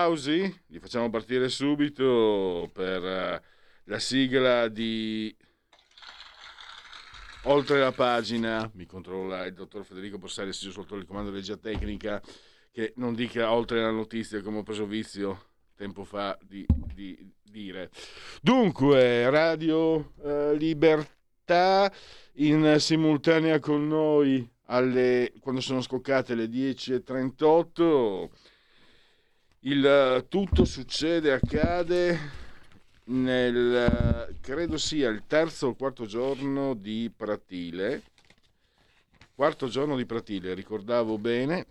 Applausi, li facciamo partire subito per uh, la sigla di Oltre la pagina, mi controlla il dottor Federico Borsari, si sotto il comando regia tecnica, che non dica oltre la notizia come ho preso vizio tempo fa di, di dire. Dunque, Radio uh, Libertà in simultanea con noi alle, quando sono scoccate le 10.38 il eh, tutto succede, accade nel, eh, credo sia il terzo o quarto giorno di Pratile. Quarto giorno di Pratile, ricordavo bene.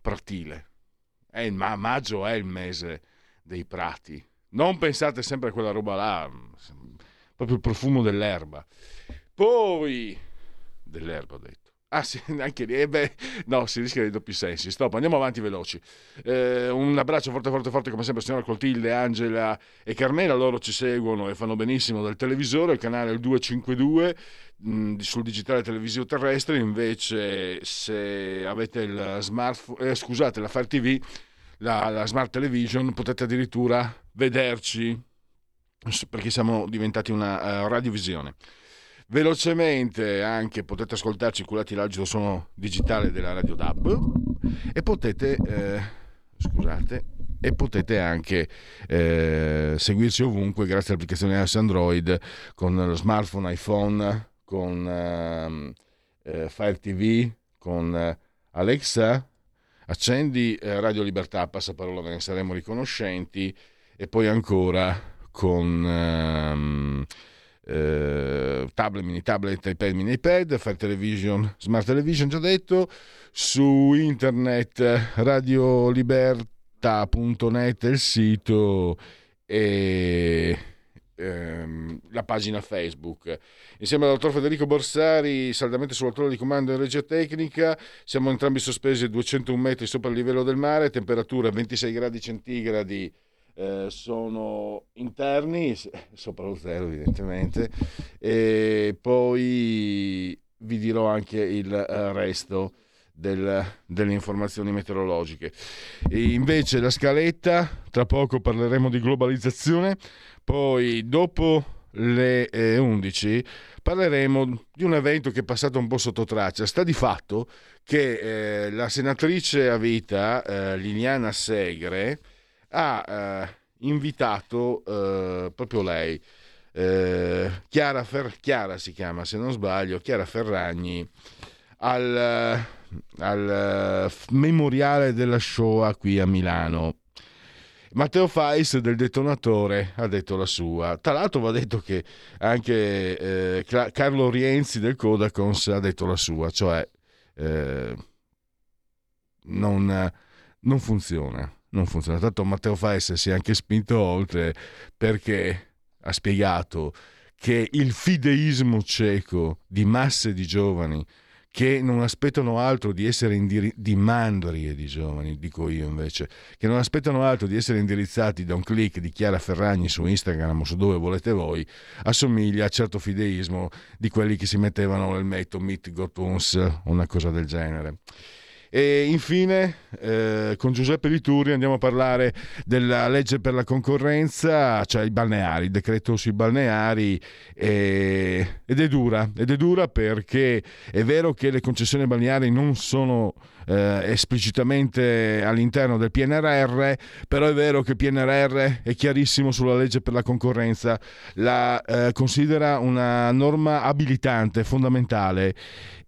Pratile. È ma maggio è il mese dei prati. Non pensate sempre a quella roba là, proprio il profumo dell'erba. Poi, dell'erba ho detto Ah sì, anche lì, eh beh, no, si rischia dei doppi sensi. Stop, andiamo avanti veloci. Eh, un abbraccio forte, forte, forte, come sempre, signora Clotilde, Angela e Carmela. Loro ci seguono e fanno benissimo dal televisore, il canale 252 mh, sul digitale televisivo terrestre. Invece, se avete il smartphone, eh, scusate, la Fire TV, la, la Smart Television, potete addirittura vederci perché siamo diventati una uh, radiovisione. Velocemente anche potete ascoltarci culati l'agito suono digitale della Radio DAB e potete, eh, scusate, e potete anche eh, seguirci ovunque grazie all'applicazione iOS Android con lo smartphone, iPhone, con ehm, eh, Fire TV, con eh, Alexa. Accendi eh, Radio Libertà, passaparola, ve ne saremo riconoscenti e poi ancora con... Eh, tablet, mini tablet, iPad, mini iPad, Fire Television, Smart Television, già detto, su internet radiolibertà.net il sito e ehm, la pagina Facebook. Insieme al dottor Federico Borsari, saldamente sulla torre di comando in regia tecnica, siamo entrambi sospesi a 201 metri sopra il livello del mare, temperatura 26 gradi centigradi eh, sono interni, sopra lo zero evidentemente, e poi vi dirò anche il eh, resto del, delle informazioni meteorologiche. E invece la scaletta, tra poco parleremo di globalizzazione, poi dopo le eh, 11 parleremo di un evento che è passato un po' sotto traccia. Sta di fatto che eh, la senatrice a vita eh, Liliana Segre ha eh, invitato eh, proprio lei, eh, Chiara, Fer- Chiara, si chiama se non sbaglio, Chiara Ferragni, al, al memoriale della Shoah qui a Milano. Matteo Fais del detonatore ha detto la sua. Tra l'altro va detto che anche eh, Carlo Rienzi del Codacons ha detto la sua, cioè eh, non, non funziona non funziona. Tanto Matteo Faes si è anche spinto oltre perché ha spiegato che il fideismo cieco di masse di giovani che non aspettano altro di essere indirizzati, di mandrie di giovani, dico io invece, che non aspettano altro di essere indirizzati da un click di Chiara Ferragni su Instagram o su dove volete voi, assomiglia a certo fideismo di quelli che si mettevano nel metto Meet Gotuns, una cosa del genere. E infine, eh, con Giuseppe Lituri andiamo a parlare della legge per la concorrenza, cioè i balneari, il decreto sui balneari, e, ed è dura, ed è dura perché è vero che le concessioni balneari non sono eh, esplicitamente all'interno del PNRR, però è vero che il PNRR è chiarissimo sulla legge per la concorrenza, la eh, considera una norma abilitante, fondamentale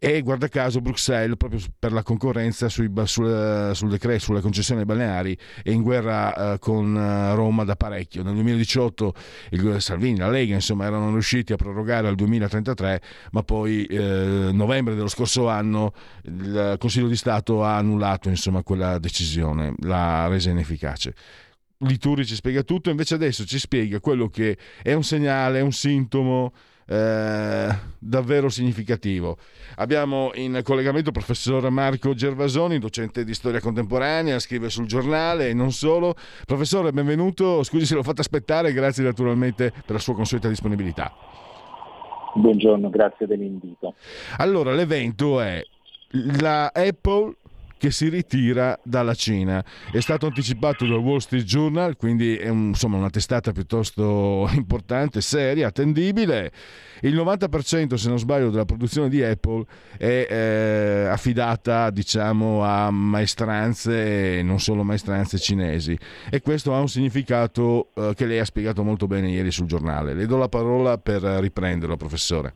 e guarda caso Bruxelles proprio per la concorrenza sui, sul, sul decreto sulle concessioni balneari è in guerra eh, con eh, Roma da parecchio. Nel 2018 il Salvini, la Lega, insomma, erano riusciti a prorogare al 2033, ma poi eh, novembre dello scorso anno il Consiglio di Stato ha annullato insomma, quella decisione, l'ha resa inefficace. Lituri ci spiega tutto, invece adesso ci spiega quello che è un segnale, è un sintomo eh, davvero significativo. Abbiamo in collegamento il professor Marco Gervasoni, docente di storia contemporanea, scrive sul giornale e non solo. Professore, benvenuto, scusi se l'ho fatto aspettare, grazie naturalmente per la sua consueta disponibilità. Buongiorno, grazie dell'invito. Allora, l'evento è la Apple che si ritira dalla Cina. È stato anticipato dal Wall Street Journal, quindi è un, insomma, una testata piuttosto importante, seria, attendibile. Il 90% se non sbaglio della produzione di Apple è eh, affidata diciamo a maestranze, non solo maestranze cinesi e questo ha un significato eh, che lei ha spiegato molto bene ieri sul giornale. Le do la parola per riprenderlo, professore.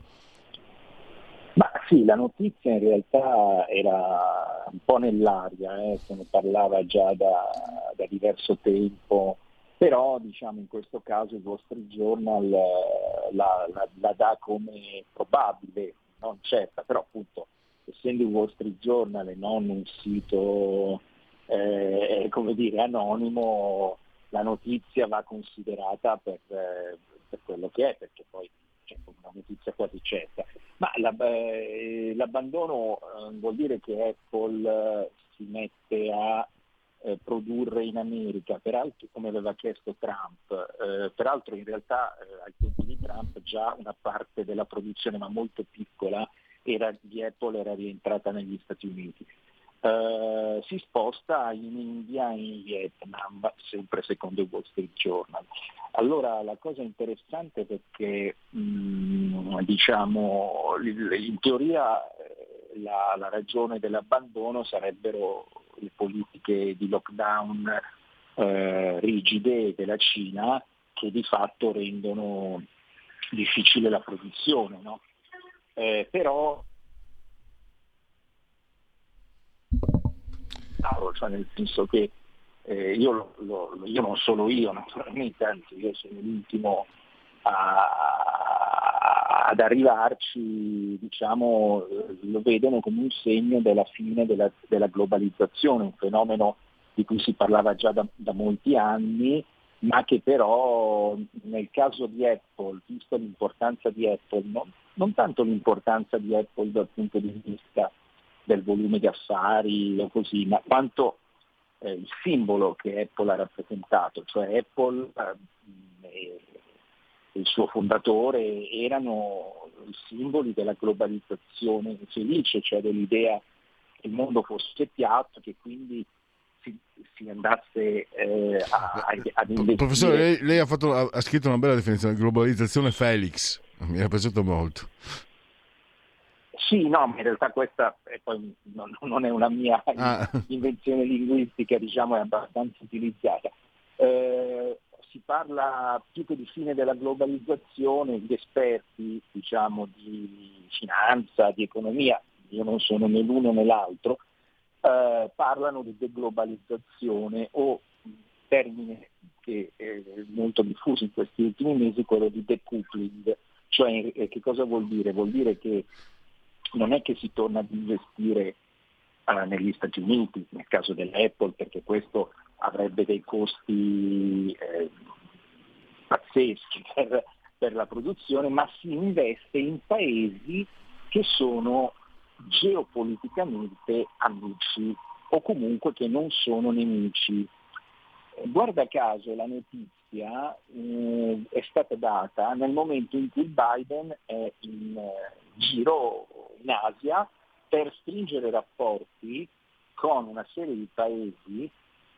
Sì, la notizia in realtà era un po' nell'aria, eh, se ne parlava già da, da, diverso tempo, però diciamo in questo caso il Wall Street Journal eh, la, la, la, dà come probabile, non certa, però appunto essendo il Wall Street Journal e non un sito eh, come dire, anonimo, la notizia va considerata per, eh, per quello che è, perché poi c'è una notizia quasi certa. Ma eh, l'abbandono eh, vuol dire che Apple eh, si mette a produrre in America, peraltro come aveva chiesto Trump, peraltro in realtà ai tempi di Trump già una parte della produzione, ma molto piccola, era, di Apple era rientrata negli Stati Uniti. Uh, si sposta in India e in Vietnam, sempre secondo il Wall Street Journal. Allora la cosa interessante è perché mh, mm, diciamo, in teoria eh, la, la, ragione dell'abbandono sarebbero le politiche di lockdown eh, rigide della Cina che di fatto rendono difficile la produzione. No? Eh, però cioè nel senso che eh, io, lo, lo, io, non solo io naturalmente, anzi io sono l'ultimo a, ad arrivarci, diciamo, lo vedono come un segno della fine della, della globalizzazione, un fenomeno di cui si parlava già da, da molti anni, ma che però nel caso di Apple, visto l'importanza di Apple, non, non tanto l'importanza di Apple dal punto di vista del volume di affari o così, ma quanto eh, il simbolo che Apple ha rappresentato, cioè Apple eh, il suo fondatore erano i simboli della globalizzazione felice, cioè dell'idea che il mondo fosse piatto, che quindi si, si andasse eh, a, a, ad investire. Professore, lei, lei ha, fatto, ha, scritto una bella definizione, globalizzazione Felix, mi è piaciuto molto. Sì, no, ma in realtà questa non, non, è una mia ah. invenzione linguistica, diciamo, è abbastanza utilizzata. Eh, si parla più che di fine della globalizzazione, gli esperti diciamo, di finanza, di economia, io non sono né l'uno né l'altro, eh, parlano di deglobalizzazione o termine che è molto diffuso in questi ultimi mesi, quello di decoupling. Cioè eh, che cosa vuol dire? Vuol dire che non è che si torna ad investire uh, negli Stati Uniti, nel caso dell'Apple, perché questo avrebbe dei costi eh, pazzeschi per, per la produzione, ma si investe in paesi che sono geopoliticamente amici o comunque che non sono nemici. Guarda caso la notizia eh, è stata data nel momento in cui Biden è in eh, giro in Asia per stringere rapporti con una serie di paesi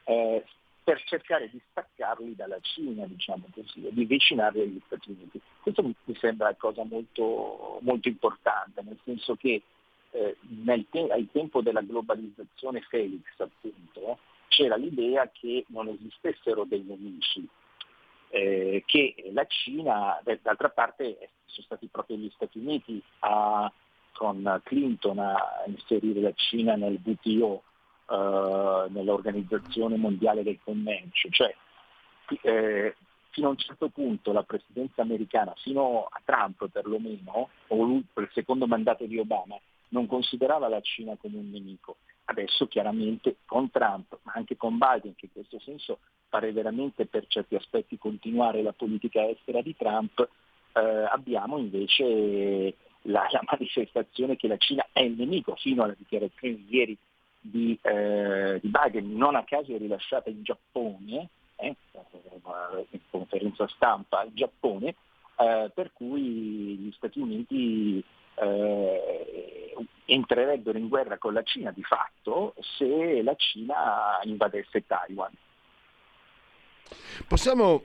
eh, per cercare di staccarli dalla Cina, diciamo così, e di avvicinarli agli Stati Uniti. Questo mi, sembra una cosa molto, molto importante, nel senso che eh, nel te- al tempo della globalizzazione Felix, appunto, c'era l'idea che non esistessero dei nemici, eh, che la Cina, d'altra parte sono stati proprio gli Stati Uniti a con Clinton a inserire la Cina nel WTO eh, nell'Organizzazione Mondiale del Commercio, cioè eh, fino a un certo punto la presidenza americana, fino a Trump perlomeno, o il secondo mandato di Obama, non considerava la Cina come un nemico. Adesso chiaramente con Trump, ma anche con Biden, che in questo senso pare veramente per certi aspetti continuare la politica estera di Trump, eh, abbiamo invece la, la, manifestazione che la Cina è il nemico, fino alla dichiarazione di ieri di, eh, di Biden, non a caso è rilasciata in Giappone, eh, in conferenza stampa in Giappone, eh, per cui gli Stati Uniti eh, entrerebbero in guerra con la Cina di fatto se la Cina invadesse Taiwan. Possiamo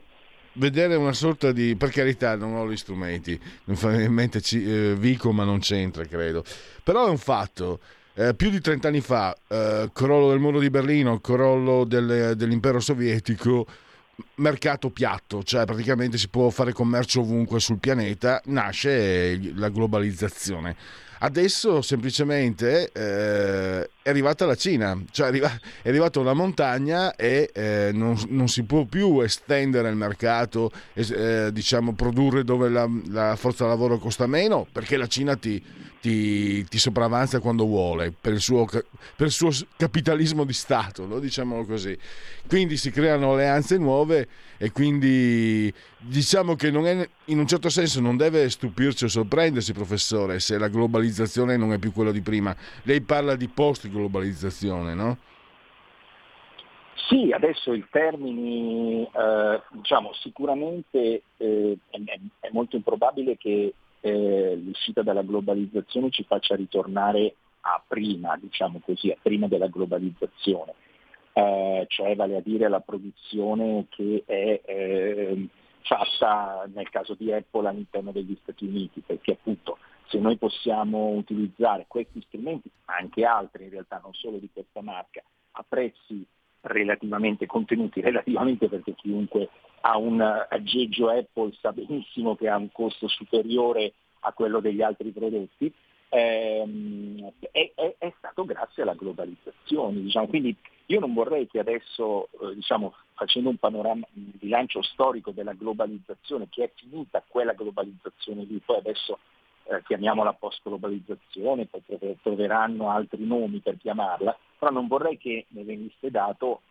vedere una sorta di per carità non ho gli strumenti in mente eh, Vico ma non c'entra credo però è un fatto eh, più di 30 anni fa eh, crollo del muro di Berlino crollo del, dell'impero sovietico mercato piatto, cioè praticamente si può fare commercio ovunque sul pianeta, nasce la globalizzazione. Adesso semplicemente eh, è arrivata la Cina, cioè è, arriva, è arrivata una montagna e eh, non, non, si può più estendere il mercato, eh, diciamo produrre dove la, la, forza lavoro costa meno, perché la Cina ti, ti, ti sopravanza quando vuole, per il suo, per il suo capitalismo di Stato, no? diciamolo così. Quindi si creano alleanze nuove e quindi diciamo che è, in un certo senso non deve stupirci o sorprendersi, professore, se la globalizzazione non è più quella di prima. Lei parla di post-globalizzazione, no? Sì, adesso il termine, eh, diciamo, sicuramente eh, è, è, molto improbabile che eh, l'uscita dalla globalizzazione ci faccia ritornare a prima, diciamo così, a prima della globalizzazione, eh, cioè vale a dire la produzione che è eh, fatta nel caso di Apple all'interno degli Stati Uniti, perché appunto se noi possiamo utilizzare questi strumenti, ma anche altri in realtà, non solo di questa marca, a prezzi relativamente contenuti, relativamente perché chiunque ha un aggeggio Apple sa benissimo che ha un costo superiore a quello degli altri prodotti, ehm, è, è, è, stato grazie alla globalizzazione. Diciamo. Quindi io non vorrei che adesso, eh, diciamo, facendo un panorama, un bilancio storico della globalizzazione, che è finita quella globalizzazione lì, poi adesso eh, chiamiamola post-globalizzazione, poi troveranno altri nomi per chiamarla, però non vorrei che ne venisse dato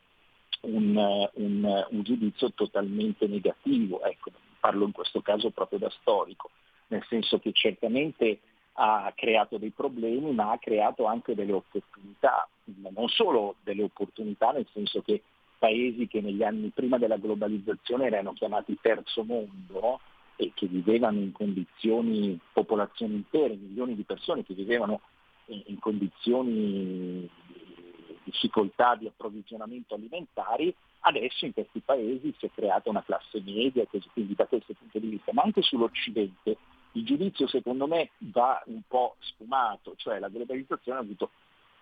un, un, un giudizio totalmente negativo, ecco, parlo in questo caso proprio da storico, nel senso che certamente ha creato dei problemi ma ha creato anche delle opportunità, non solo delle opportunità nel senso che paesi che negli anni prima della globalizzazione erano chiamati terzo mondo e che vivevano in condizioni, popolazioni intere, milioni di persone che vivevano in, condizioni difficoltà di approvvigionamento alimentari, adesso in questi paesi si è creata una classe media quindi da questo punto di vista, ma anche sull'Occidente il giudizio secondo me va un po' sfumato, cioè la globalizzazione ha avuto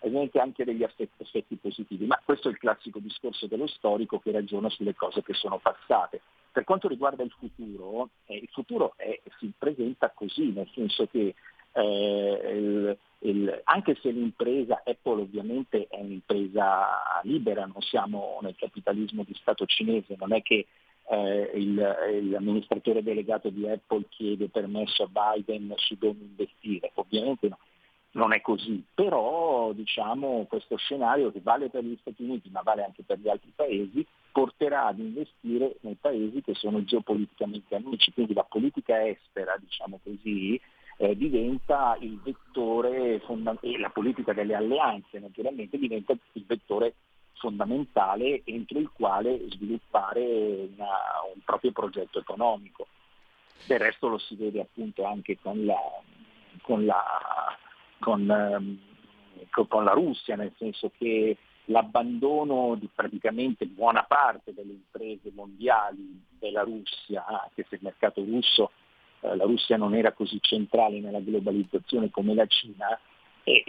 ovviamente anche degli aspetti positivi, ma questo è il classico discorso dello storico che ragiona sulle cose che sono passate. Per quanto riguarda il futuro, eh, il futuro è, si presenta così, nel senso che eh, il, il, anche se l'impresa, Apple ovviamente è un'impresa libera, non siamo nel capitalismo di Stato cinese, non è che eh, il, l'amministratore delegato di Apple chiede permesso a Biden su dove investire, ovviamente no, non è così, però diciamo, questo scenario che vale per gli Stati Uniti ma vale anche per gli altri paesi porterà ad investire nei paesi che sono geopoliticamente amici, quindi la politica estera, diciamo così, eh, diventa il vettore fondamentale, e la politica delle alleanze naturalmente diventa il vettore fondamentale entro il quale sviluppare una, un proprio progetto economico. Del resto lo si vede appunto anche con la, con la, con, um, con la Russia, nel senso che l'abbandono di praticamente buona parte delle imprese mondiali della Russia, anche se il mercato russo eh, la Russia non era così centrale nella globalizzazione come la Cina e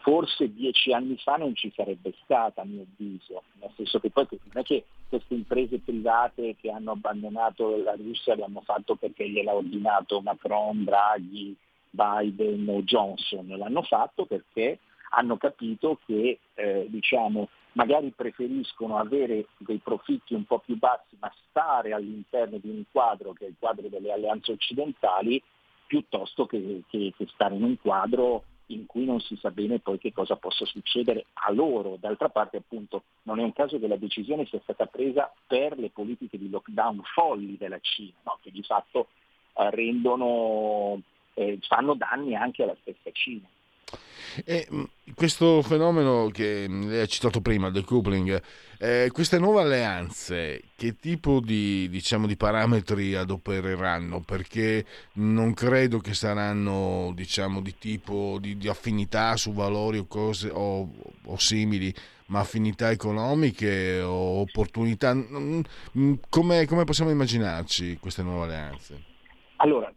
forse dieci anni fa non ci sarebbe stata a mio avviso, nel senso che poi non è che queste imprese private che hanno abbandonato la Russia l'hanno fatto perché gliel'ha ordinato Macron, Draghi, Biden o Johnson, l'hanno fatto perché hanno capito che eh, diciamo, magari preferiscono avere dei profitti un po' più bassi ma stare all'interno di un quadro che è il quadro delle alleanze occidentali piuttosto che, che, che stare in un quadro in cui non si sa bene poi che cosa possa succedere a loro. D'altra parte appunto non è un caso che la decisione sia stata presa per le politiche di lockdown folli della Cina, no? che di fatto eh, rendono, eh, fanno danni anche alla stessa Cina. E mm, questo fenomeno che lei ha citato prima, del coupling, eh, queste nuove alleanze, che tipo di, diciamo, di, parametri adopereranno? Perché non credo che saranno diciamo, di tipo di, di affinità su valori o, cose, o, o simili, ma affinità economiche o opportunità. Mm, mm, come, come possiamo immaginarci queste nuove alleanze? Allora,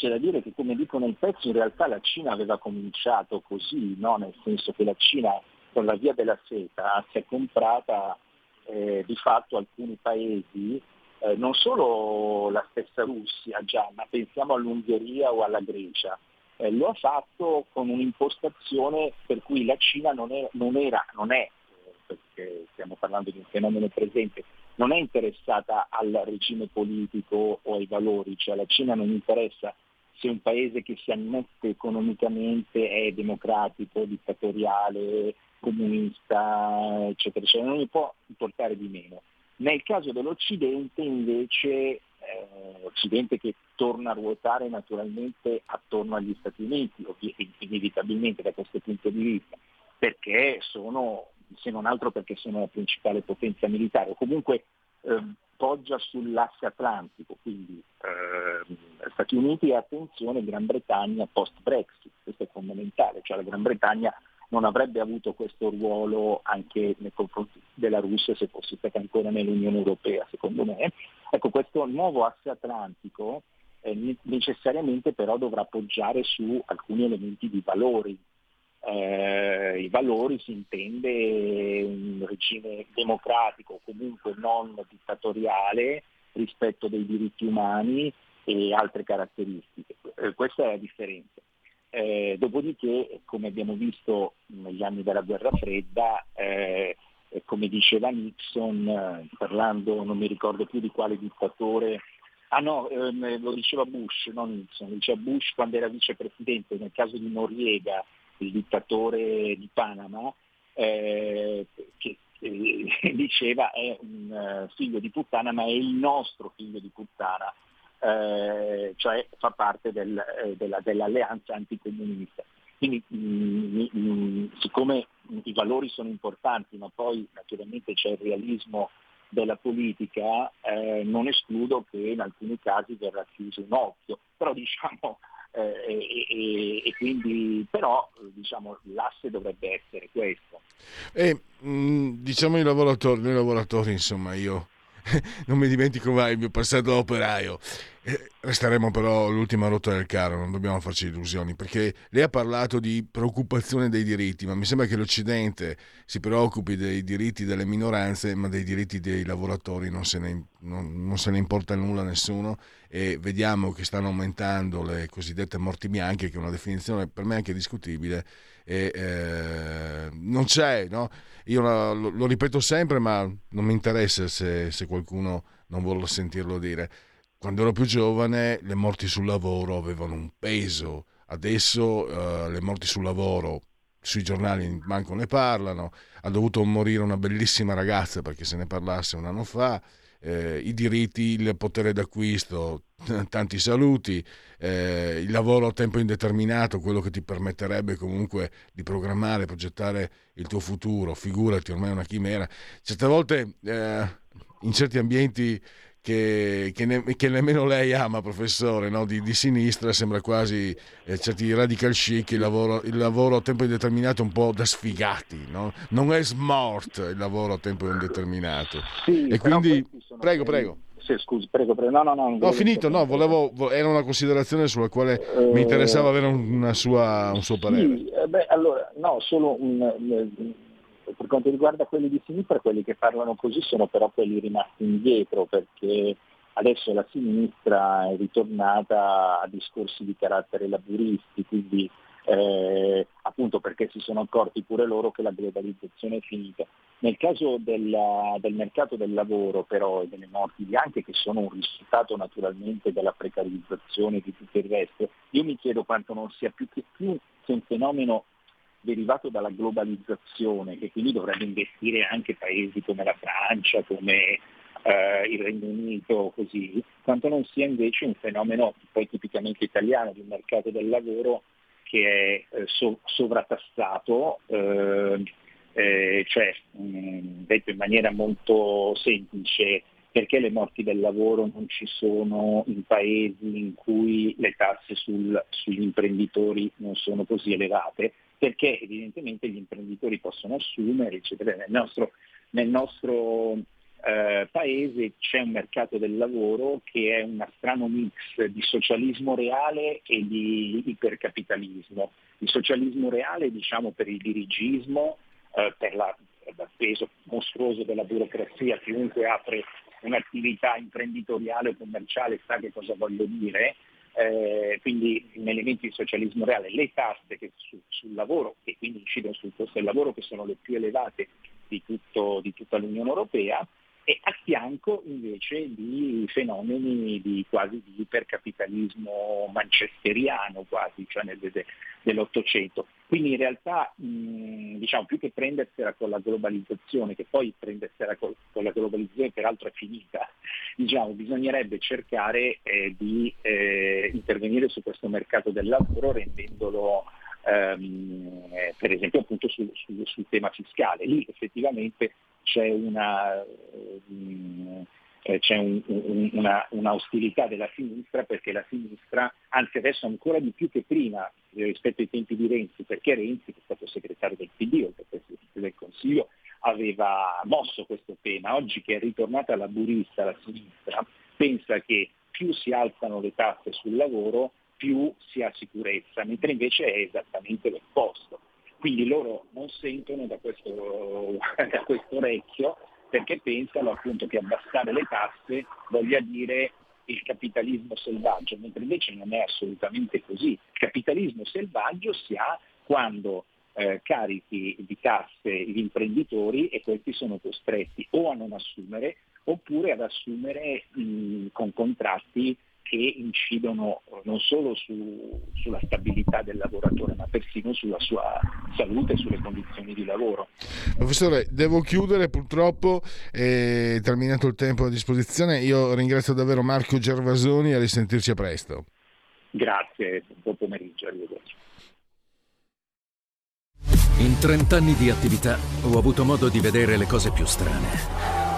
c'è da dire che come dicono il pezzo in realtà la Cina aveva cominciato così, no? nel senso che la Cina con la via della seta si è comprata eh, di fatto alcuni paesi, eh, non solo la stessa Russia già, ma pensiamo all'Ungheria o alla Grecia. Eh, lo ha fatto con un'impostazione per cui la Cina non, è, non era, non è, perché stiamo parlando di un fenomeno presente, non è interessata al regime politico o ai valori, cioè la Cina non interessa se un paese che si annette economicamente è democratico, dittatoriale, comunista, eccetera, eccetera, non gli può importare di meno. Nel caso dell'Occidente invece, eh, Occidente che torna a ruotare naturalmente attorno agli Stati Uniti, inevitabilmente da questo punto di vista, perché sono se non altro perché sono la principale potenza militare, o comunque eh, poggia sull'asse atlantico, quindi eh, Stati Uniti e attenzione Gran Bretagna post-Brexit, questo è fondamentale, cioè la Gran Bretagna non avrebbe avuto questo ruolo anche nei confronti della Russia se fosse stata ancora nell'Unione Europea, secondo me. Ecco, questo nuovo asse atlantico eh, necessariamente però dovrà poggiare su alcuni elementi di valori, eh, i valori si intende un regime democratico, comunque non dittatoriale, rispetto dei diritti umani e altre caratteristiche. Eh, questa è la differenza. Eh, dopodiché, come abbiamo visto negli anni della guerra fredda, eh, come diceva Nixon, eh, parlando non mi ricordo più di quale dittatore, ah no, ehm, lo diceva Bush, non Nixon, lo diceva Bush quando era vicepresidente, nel caso di Noriega, il dittatore di Panama, eh, che eh, diceva è un uh, figlio di puttana ma è il nostro figlio di puttana, eh, cioè fa parte del, eh, della, dell'alleanza anticomunista. Quindi mh, mm, mh, mm, siccome i valori sono importanti, ma poi naturalmente c'è il realismo della politica, eh, non escludo che in alcuni casi verrà chiuso un occhio, però diciamo eh, e, e, quindi però diciamo, l'asse dovrebbe essere questo. E, mh, diciamo i lavoratori, noi lavoratori insomma io non mi dimentico mai il mio passato operaio. Eh, resteremo però l'ultima rotta del carro, non dobbiamo farci illusioni, perché lei ha parlato di preoccupazione dei diritti, ma mi sembra che l'Occidente si preoccupi dei diritti delle minoranze, ma dei diritti dei lavoratori non se ne, non, non se ne importa nulla a nessuno e vediamo che stanno aumentando le cosiddette morti bianche, che è una definizione per me anche discutibile, e eh, non c'è, no? Io lo, lo, ripeto sempre, ma non mi interessa se, se qualcuno non vuole sentirlo dire. Quando ero più giovane le morti sul lavoro avevano un peso, adesso uh, le morti sul lavoro sui giornali manco ne parlano, ha dovuto morire una bellissima ragazza perché se ne parlasse un anno fa, eh, i diritti, il potere d'acquisto, tanti saluti, eh, il lavoro a tempo indeterminato, quello che ti permetterebbe comunque di programmare, progettare il tuo futuro, figurati, ormai è una chimera. Certe volte eh, in certi ambienti che, che, ne, che, nemmeno lei ama, professore, no? di, di, sinistra, sembra quasi eh, certi radical chic, il lavoro, il lavoro, a tempo indeterminato un po' da sfigati, no? non è smart il lavoro a tempo indeterminato. Sì, e quindi, prego, prego. Sì, scusi, prego, prego. No, no, no. Ho finito, no, volevo, era una considerazione sulla quale uh, mi interessava avere una sua, un suo parere. Sì, eh, beh, allora, no, solo un, un per quanto riguarda quelli di sinistra, quelli che parlano così sono però quelli rimasti indietro perché adesso la sinistra è ritornata a discorsi di carattere laburisti, quindi eh, appunto perché si sono accorti pure loro che la globalizzazione è finita. Nel caso della, del mercato del lavoro però e delle morti bianche che sono un risultato naturalmente della precarizzazione di tutto il resto, io mi chiedo quanto non sia più che, più che un fenomeno derivato dalla globalizzazione che quindi dovrebbe investire anche paesi come la Francia, come eh, il Regno Unito, così, quanto non sia invece un fenomeno poi tipicamente italiano di un mercato del lavoro che è eh, so- sovratassato, eh, eh, cioè mh, detto in maniera molto semplice, perché le morti del lavoro non ci sono in paesi in cui le tasse sul, sugli imprenditori non sono così elevate? Perché evidentemente gli imprenditori possono assumere, eccetera. Nel nostro, nel nostro eh, paese c'è un mercato del lavoro che è un strano mix di socialismo reale e di ipercapitalismo. Il socialismo reale diciamo per il dirigismo, eh, per, la, il peso mostruoso della burocrazia, chiunque apre un'attività imprenditoriale o commerciale sa che cosa voglio dire, eh, quindi in elementi di socialismo reale, le tasse su, sul lavoro, che quindi incidono sul costo del lavoro, che sono le più elevate di, tutto, di tutta l'Unione Europea, e a fianco invece di fenomeni di, quasi di ipercapitalismo manchesteriano quasi, cioè nel, dell'Ottocento. Quindi in realtà mh, diciamo, più che prendersela con la globalizzazione, che poi prendersela con, con la globalizzazione peraltro è finita, diciamo, bisognerebbe cercare eh, di eh, intervenire su questo mercato del lavoro rendendolo ehm, eh, per esempio appunto sul, sul, sul tema fiscale. Lì effettivamente c'è una, um, c'è un, un, una, un'ostilità della sinistra perché la sinistra, anzi adesso ancora di più che prima rispetto ai tempi di Renzi, perché Renzi, che è stato segretario del PD, o Presidente del Consiglio, aveva mosso questo tema. Oggi che è ritornata la burista, la sinistra, pensa che più si alzano le tasse sul lavoro, più si ha sicurezza, mentre invece è esattamente l'opposto. Quindi loro non sentono da questo, da questo orecchio perché pensano appunto che abbassare le tasse voglia dire il capitalismo selvaggio, mentre invece non è assolutamente così. Il capitalismo selvaggio si ha quando eh, carichi di tasse gli imprenditori e questi sono costretti o a non assumere oppure ad assumere mh, con contratti che incidono non solo su, sulla stabilità del lavoratore, ma persino sulla sua salute e sulle condizioni di lavoro. Professore, devo chiudere purtroppo, è terminato il tempo a disposizione. Io ringrazio davvero Marco Gervasoni e a risentirci a presto. Grazie, buon pomeriggio, arrivederci. In 30 anni di attività ho avuto modo di vedere le cose più strane.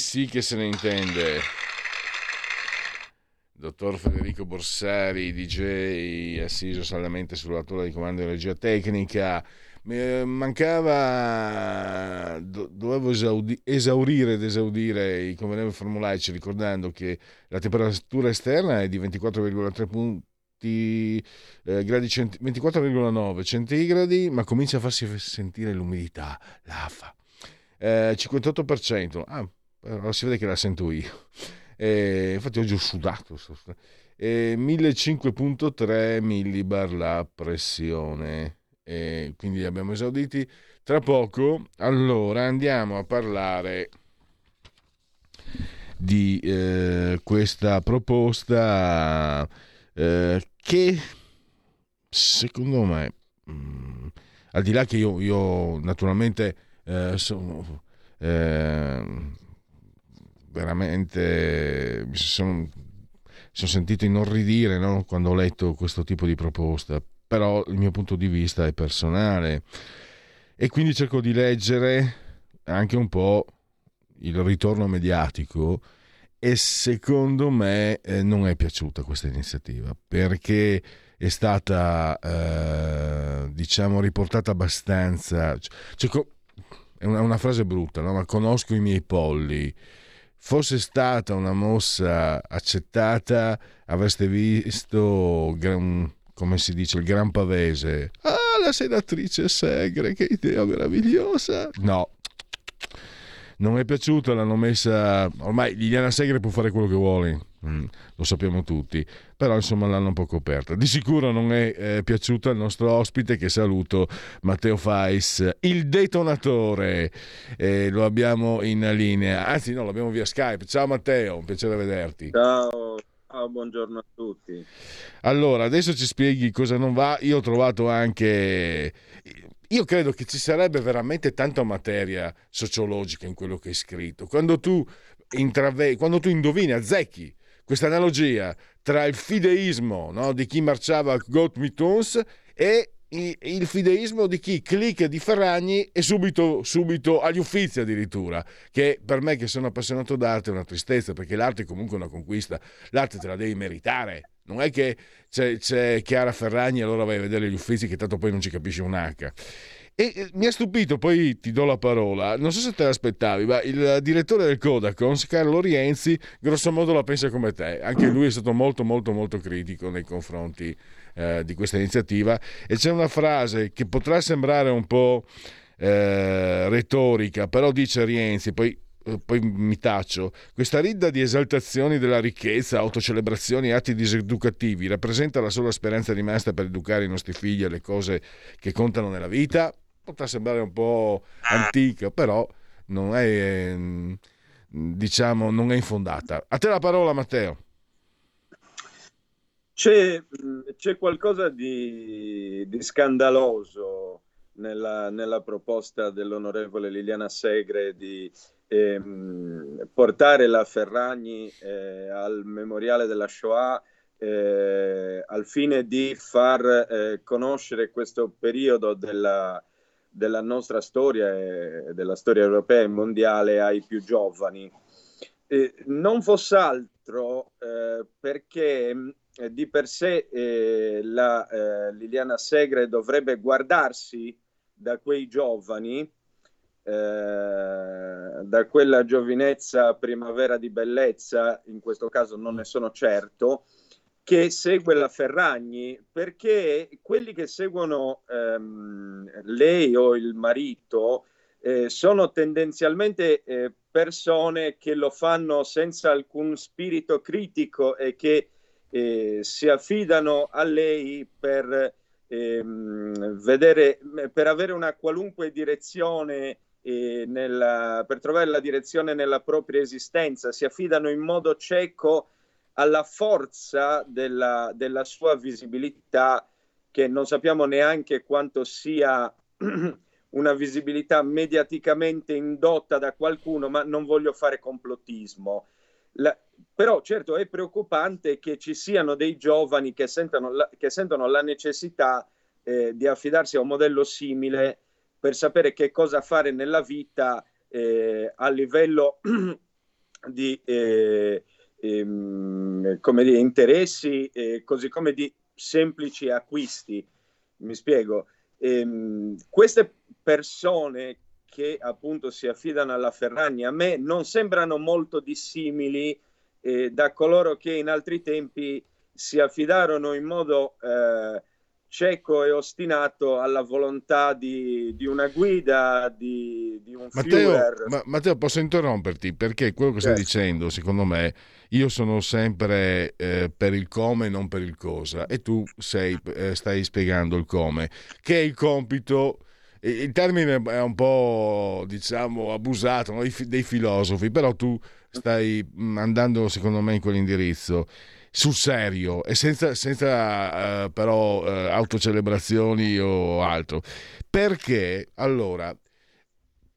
Sì che se ne intende. Dottor Federico Borsari, DJ, assiso saldamente sulla torre di comando di regia tecnica. Mi mancava, dovevo esaurire ed esaudire i convenevoli formulaici ricordando che la temperatura esterna è di 24,3 punti eh, gradi centi, 24,9 centigradi, ma comincia a farsi sentire l'umidità, l'afa. Eh, 58%, ah, allora si vede che la sento io. Eh, infatti oggi ho sudato. Eh, 1500.3 millibar la pressione e quindi li abbiamo esauditi. Tra poco, allora, andiamo a parlare di eh, questa proposta eh, che secondo me, mh, mm, al di là che io, io naturalmente eh, sono eh, veramente mi sono, sono sentito inorridire no? quando ho letto questo tipo di proposta però il mio punto di vista è personale e quindi cerco di leggere anche un po' il ritorno mediatico e secondo me eh, non è piaciuta questa iniziativa perché è stata eh, diciamo riportata abbastanza cioè, è una, una, frase brutta no? ma conosco i miei polli fosse stata una mossa accettata avreste visto gran, come si dice, il gran pavese. Ah, la senatrice Segre, che idea meravigliosa! No, non è piaciuta, l'hanno messa... Ormai Liliana Segre può fare quello che vuole, mm, lo sappiamo tutti, però insomma l'hanno un po' coperta. Di sicuro non è eh, piaciuta il nostro ospite, che saluto, Matteo Fais, il detonatore. Eh, lo abbiamo in linea, anzi no, l'abbiamo via Skype. Ciao Matteo, un piacere vederti. Ciao. Oh, buongiorno a tutti. Allora, adesso ci spieghi cosa non va. Io ho trovato anche... Io credo che ci sarebbe veramente tanta materia sociologica in quello che hai scritto. Quando tu, intrave... Quando tu indovini, azzecchi questa analogia tra il fideismo no, di chi marciava a Goat Mitons e il fideismo di chi clicca di Ferragni e subito, subito agli uffizi addirittura, che per me che sono appassionato d'arte è una tristezza, perché l'arte è comunque una conquista, l'arte te la devi meritare, non è che c'è, c'è Chiara Ferragni e allora vai a vedere gli uffizi che tanto poi non ci capisci un H. E mi ha stupito, poi ti do la parola, non so se te l'aspettavi, ma il direttore del Codacons, Carlo Rienzi, grosso modo la pensa come te, anche lui è stato molto molto molto critico nei confronti eh, di questa iniziativa. E c'è una frase che potrà sembrare un po' eh, retorica, però dice Rienzi, poi eh, poi mi taccio, questa ridda di esaltazioni della ricchezza, autocelebrazioni e atti diseducativi rappresenta la sola speranza rimasta per educare i nostri figli alle cose che contano nella vita? Potrà sembrare un po' antica, però non è, mm, diciamo, non è infondata. A te la parola, Matteo. C'è, c'è qualcosa di, di scandaloso nella, nella, proposta dell'onorevole Liliana Segre di ehm, portare la Ferragni eh, al memoriale della Shoah eh, al fine di far eh, conoscere questo periodo della, della nostra storia e della storia europea e mondiale ai più giovani. non fosse altro eh, perché eh, di per sé eh, la eh, Liliana Segre dovrebbe guardarsi da quei giovani, eh, da quella giovinezza primavera di bellezza, in questo caso non ne sono certo, che segue la Ferragni, perché quelli che seguono ehm, lei o il marito eh, sono tendenzialmente eh, persone che lo fanno senza alcun spirito critico e che eh, si affidano a lei per ehm, vedere, per avere una qualunque direzione, nella, per trovare la direzione nella propria esistenza, si affidano in modo cieco alla forza della, della sua visibilità, che non sappiamo neanche quanto sia una visibilità mediaticamente indotta da qualcuno, ma non voglio fare complottismo. La, però certo è preoccupante che ci siano dei giovani che sentono la, che sentono la necessità eh, di affidarsi a un modello simile per sapere che cosa fare nella vita eh, a livello di eh, ehm, come dire, interessi, eh, così come di semplici acquisti. Mi spiego. Ehm, queste persone che appunto si affidano alla Ferragni a me non sembrano molto dissimili eh, da coloro che in altri tempi si affidarono in modo eh, cieco e ostinato alla volontà di, di una guida, di, di un Matteo, ma, Matteo, posso interromperti? Perché quello che certo. stai dicendo, secondo me, io sono sempre eh, per il come e non per il cosa e tu sei, eh, stai spiegando il come, che è il compito il termine è un po' diciamo abusato no? dei filosofi però tu stai mm, andando secondo me in quell'indirizzo sul serio e senza, senza uh, però uh, autocelebrazioni o altro. Perché allora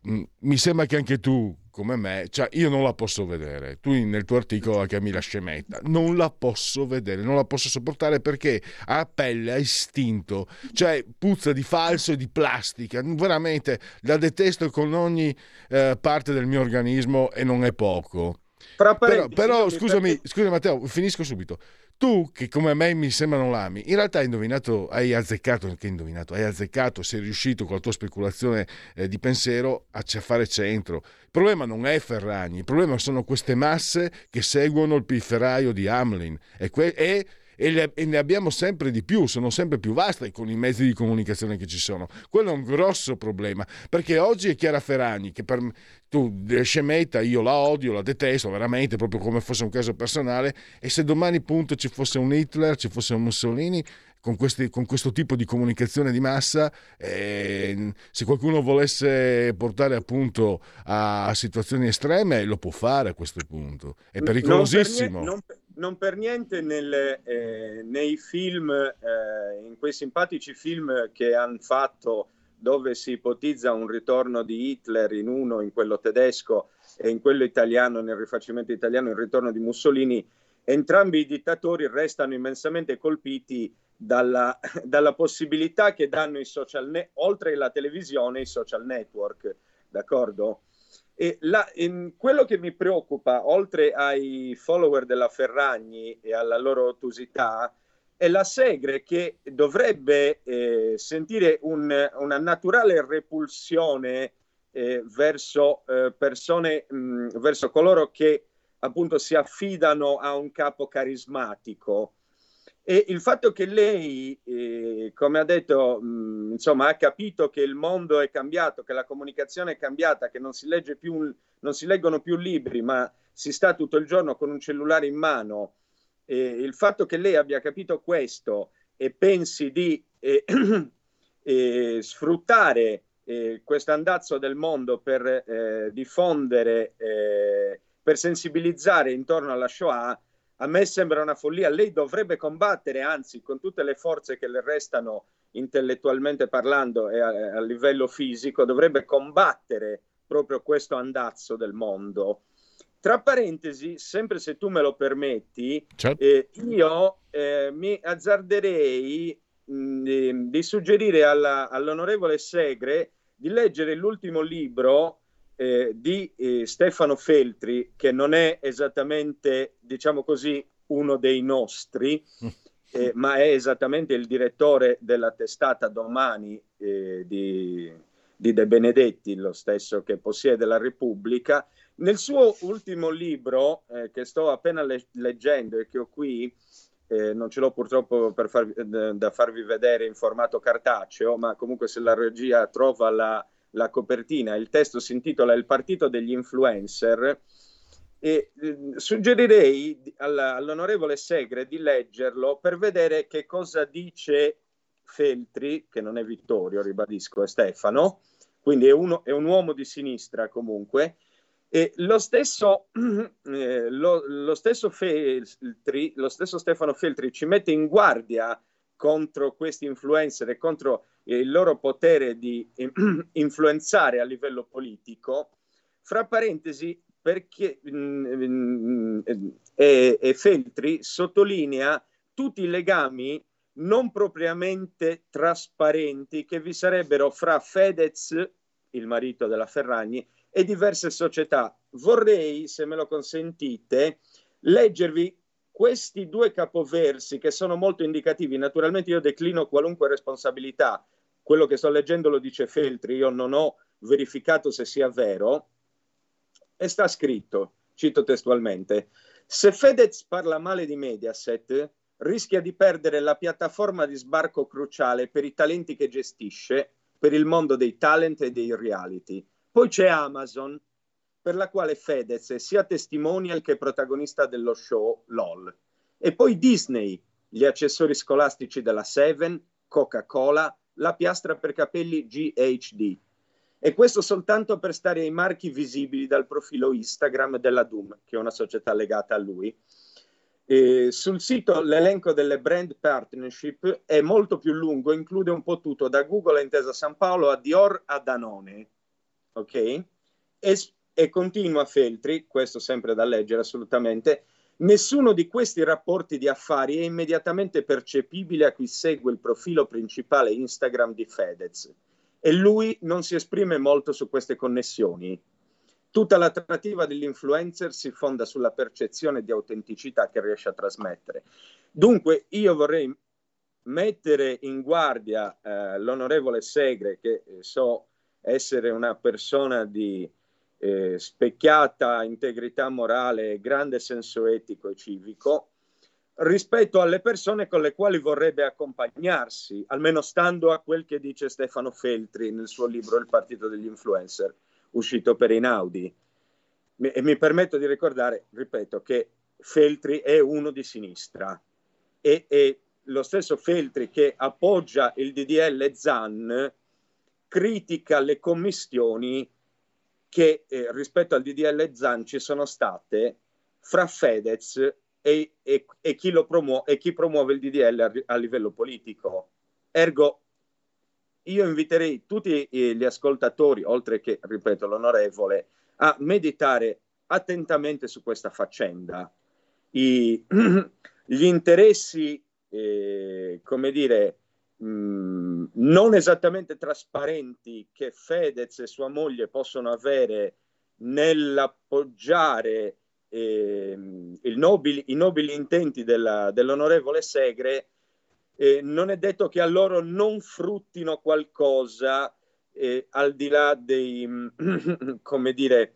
mh, mi sembra che anche tu, come me, cioè io non la posso vedere. Tu nel tuo articolo chiami la scemetta, non la posso vedere, non la posso sopportare perché ha pelle, ha istinto, cioè puzza di falso e di plastica. Veramente la detesto con ogni uh, parte del mio organismo e non è poco. Però, però scusami, scusami Matteo, finisco subito. Tu, che come me mi sembra non l'ami, in realtà hai indovinato, hai azzeccato, che indovinato, hai azzeccato, sei riuscito con la tua speculazione eh, di pensiero a fare centro. Il problema non è Ferragni, il problema sono queste masse che seguono il pifferaio di Hamlin e, que- e e, le, e, ne abbiamo sempre di più, sono sempre più vaste con i mezzi di comunicazione che ci sono. Quello è un grosso problema, perché oggi è Chiara Ferragni che per tu scemetta, io la odio, la detesto veramente, proprio come fosse un caso personale, e se domani appunto ci fosse un Hitler, ci fosse un Mussolini, con, questi, con, questo tipo di comunicazione di massa, eh, se qualcuno volesse portare appunto a, situazioni estreme, lo può fare a questo punto. È pericolosissimo. Non per, non per niente nel, eh, nei film, eh, in quei simpatici film che hanno fatto dove si ipotizza un ritorno di Hitler in uno, in quello tedesco e in quello italiano, nel rifacimento italiano, il ritorno di Mussolini, entrambi i dittatori restano immensamente colpiti dalla, dalla possibilità che danno i social, ne- oltre alla televisione, i social network, d'accordo? E la, quello che mi preoccupa, oltre ai follower della Ferragni e alla loro ottusità, è la Segre che dovrebbe eh, sentire un, una naturale repulsione eh, verso eh, persone, mh, verso coloro che appunto si affidano a un capo carismatico e il fatto che lei, eh, come ha detto, mh, insomma, ha capito che il mondo è cambiato, che la comunicazione è cambiata, che non si, legge più, non si leggono più libri, ma si sta tutto il giorno con un cellulare in mano. Eh, il fatto che lei abbia capito questo e pensi di eh, eh sfruttare eh, questo andazzo del mondo per eh, diffondere, per sensibilizzare intorno alla Shoah, a me sembra una follia. Lei dovrebbe combattere, anzi, con tutte le forze che le restano intellettualmente parlando e a, a livello fisico, dovrebbe combattere proprio questo andazzo del mondo. Tra parentesi, sempre se tu me lo permetti, certo. eh, io eh, mi azzarderei mh, mm, di suggerire alla, all'onorevole Segre di leggere l'ultimo libro eh, di eh, Stefano Feltri, che non è esattamente, diciamo così, uno dei nostri, mm. eh, ma è esattamente il direttore della testata Domani eh, di, di, De Benedetti, lo stesso che possiede la Repubblica. Nel suo ultimo libro, eh, che sto appena le- leggendo e che ho qui, eh, non ce l'ho purtroppo farvi, da farvi vedere in formato cartaceo, ma comunque se la regia trova la, la copertina, il testo si intitola Il partito degli influencer e eh, suggerirei all'onorevole Segre di leggerlo per vedere che cosa dice Feltri, che non è Vittorio, ribadisco, è Stefano, quindi è, uno, è un uomo di sinistra comunque, e lo stesso, eh, lo, lo, stesso Feltri, lo stesso Stefano Feltri ci mette in guardia contro questi influencer e contro il loro potere di influenzare a livello politico, fra parentesi perché mm, mm, e, e Feltri sottolinea tutti i legami non propriamente trasparenti che vi sarebbero fra Fedez, il marito della Ferragni, e diverse società. Vorrei, se me lo consentite, leggervi questi due capoversi che sono molto indicativi. Naturalmente io declino qualunque responsabilità. Quello che sto leggendo lo dice Feltri, io non ho verificato se sia vero. E sta scritto, cito testualmente, se Fedez parla male di Mediaset, rischia di perdere la piattaforma di sbarco cruciale per i talenti che gestisce, per il mondo dei talent e dei reality. Poi c'è Amazon, per la quale Fedez è sia testimonial che protagonista dello show LOL. E poi Disney, gli accessori scolastici della Seven, Coca-Cola, la piastra per capelli GHD. E questo soltanto per stare ai marchi visibili dal profilo Instagram della Doom, che è una società legata a lui. E sul sito l'elenco delle brand partnership è molto più lungo, include un po' tutto, da Google a Intesa San Paolo a Dior a Danone. Ok? E, e continua Feltri, questo sempre da leggere assolutamente, nessuno di questi rapporti di affari è immediatamente percepibile a chi segue il profilo principale Instagram di Fedez e lui non si esprime molto su queste connessioni. Tutta l'attrattiva dell'influencer si fonda sulla percezione di autenticità che riesce a trasmettere. Dunque io vorrei mettere in guardia eh, l'onorevole Segre, che eh, so essere una persona di eh, specchiata integrità morale, grande senso etico e civico, rispetto alle persone con le quali vorrebbe accompagnarsi, almeno stando a quel che dice Stefano Feltri nel suo libro Il partito degli influencer, uscito per Inaudi. E mi permetto di ricordare, ripeto, che Feltri è uno di sinistra e, e lo stesso Feltri che appoggia il DDL Zan critica le commissioni che eh, rispetto al DDL Zan ci sono state fra Fedez e, e, e, chi, promuo- e chi, promuove il DDL a, a, livello politico. Ergo, io inviterei tutti gli ascoltatori, oltre che, ripeto, l'onorevole, a meditare attentamente su questa faccenda. I, gli interessi, eh, come dire, mm, non esattamente trasparenti che Fedez e sua moglie possono avere nell'appoggiare eh, nobili, i nobili intenti della, dell'onorevole Segre, eh, non è detto che a loro non fruttino qualcosa eh, al di là dei, come dire,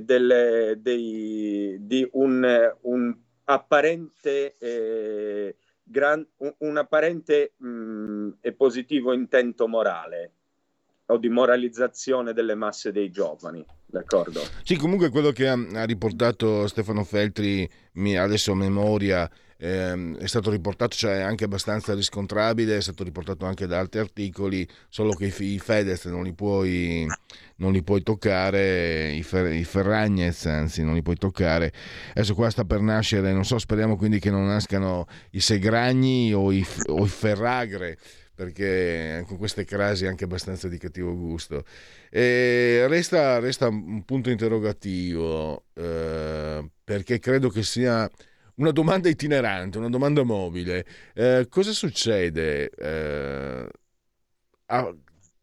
delle, dei, di un, un apparente, eh, gran, un, un apparente mh, mm, e positivo intento morale o di moralizzazione delle masse dei giovani. D'accordo. Sì, comunque quello che ha, riportato Stefano Feltri, adesso a memoria, ehm, è stato riportato, cioè anche abbastanza riscontrabile, è stato riportato anche da altri articoli, solo che i, Fedez non li puoi, non li puoi toccare, i, fer, i Ferragnez anzi non li puoi toccare. Adesso qua sta per nascere, non so, speriamo quindi che non nascano i Segragni o i, o i Ferragre perché con queste crasi anche abbastanza di cattivo gusto. Resta, resta un punto interrogativo eh, perché credo che sia una domanda itinerante, una domanda mobile. Eh, cosa succede eh,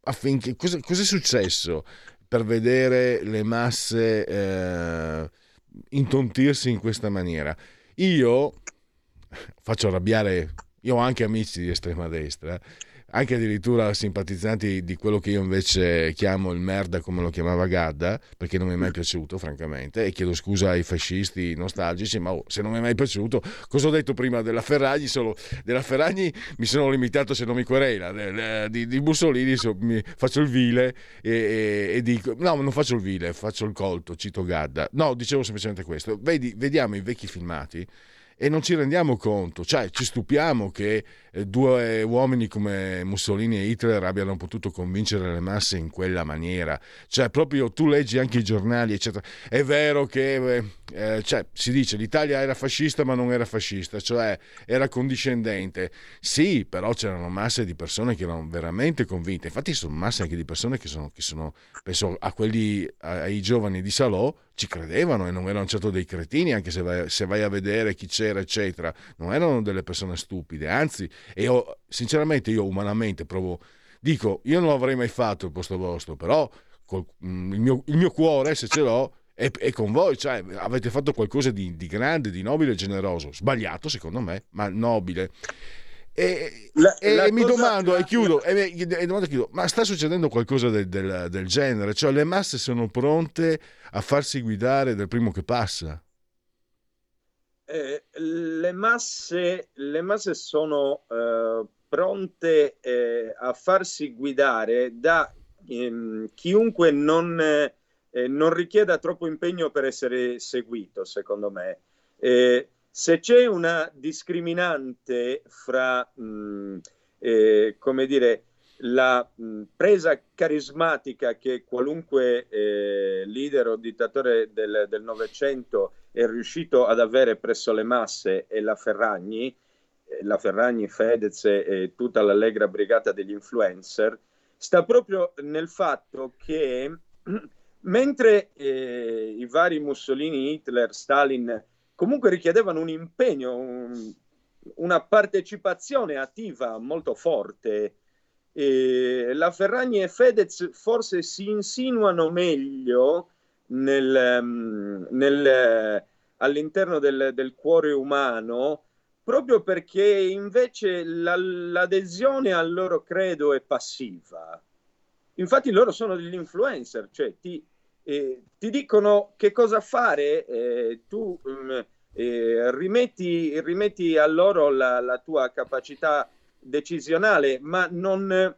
affinché cosa, cosa, è successo per vedere le masse eh, intontirsi in questa maniera? Io faccio arrabbiare io ho anche amici di estrema destra, anche addirittura simpatizzanti di quello che io invece chiamo il merda come lo chiamava Gadda, perché non mi è mai piaciuto francamente, e chiedo scusa ai fascisti nostalgici, ma oh, se non mi è mai piaciuto, cosa ho detto prima della Ferragni? Solo, della Ferragni mi sono limitato, se non mi querela, di, di Mussolini so, mi, faccio il vile e, e, e, dico, no non faccio il vile, faccio il colto, cito Gadda. No, dicevo semplicemente questo, Vedi, vediamo i vecchi filmati e non ci rendiamo conto, cioè ci stupiamo che eh, due uomini come Mussolini e Hitler abbiano potuto convincere le masse in quella maniera, cioè proprio tu leggi anche i giornali eccetera, è vero che eh, cioè, si dice l'Italia era fascista ma non era fascista, cioè era condiscendente, sì però c'erano masse di persone che erano veramente convinte, infatti sono masse anche di persone che sono, che sono penso a quelli, ai giovani di Salò, ci credevano e non erano certo dei cretini, anche se vai, se vai, a vedere chi c'era, eccetera, non erano delle persone stupide, anzi, e io, sinceramente io umanamente provo, dico, io non l'avrei mai fatto il posto vostro, però mm, il, mio, il, mio, cuore, se ce l'ho, è, è con voi, cioè avete fatto qualcosa di, di grande, di nobile e generoso, sbagliato secondo me, ma nobile. E, la, e la mi domando, la, e chiudo, e, e domando, chiudo, ma sta succedendo qualcosa del, del, del, genere? Cioè le masse sono pronte a farsi guidare dal primo che passa? Eh, le, masse, le, masse, sono eh, pronte eh, a farsi guidare da ehm, chiunque non, eh, non, richieda troppo impegno per essere seguito, secondo me. Eh, se c'è una discriminante fra, mh, mm, eh, come dire, la mh, mm, presa carismatica che qualunque leader o dittatore del Novecento è riuscito ad avere presso le masse e la Ferragni, la Ferragni, Fedez e tutta l'allegra brigata degli influencer, sta proprio nel fatto che mentre eh, i vari Mussolini, Hitler, Stalin comunque richiedevano un impegno, un, una partecipazione attiva molto forte. E la Ferragni e Fedez forse si insinuano meglio nel, mm, nel, all'interno del, del, cuore umano proprio perché invece la, l'adesione al loro credo è passiva. Infatti loro sono degli influencer, cioè ti, eh, ti dicono che cosa fare, eh, tu mh, mm, eh, rimetti, rimetti, a loro la, la, tua capacità decisionale, ma non,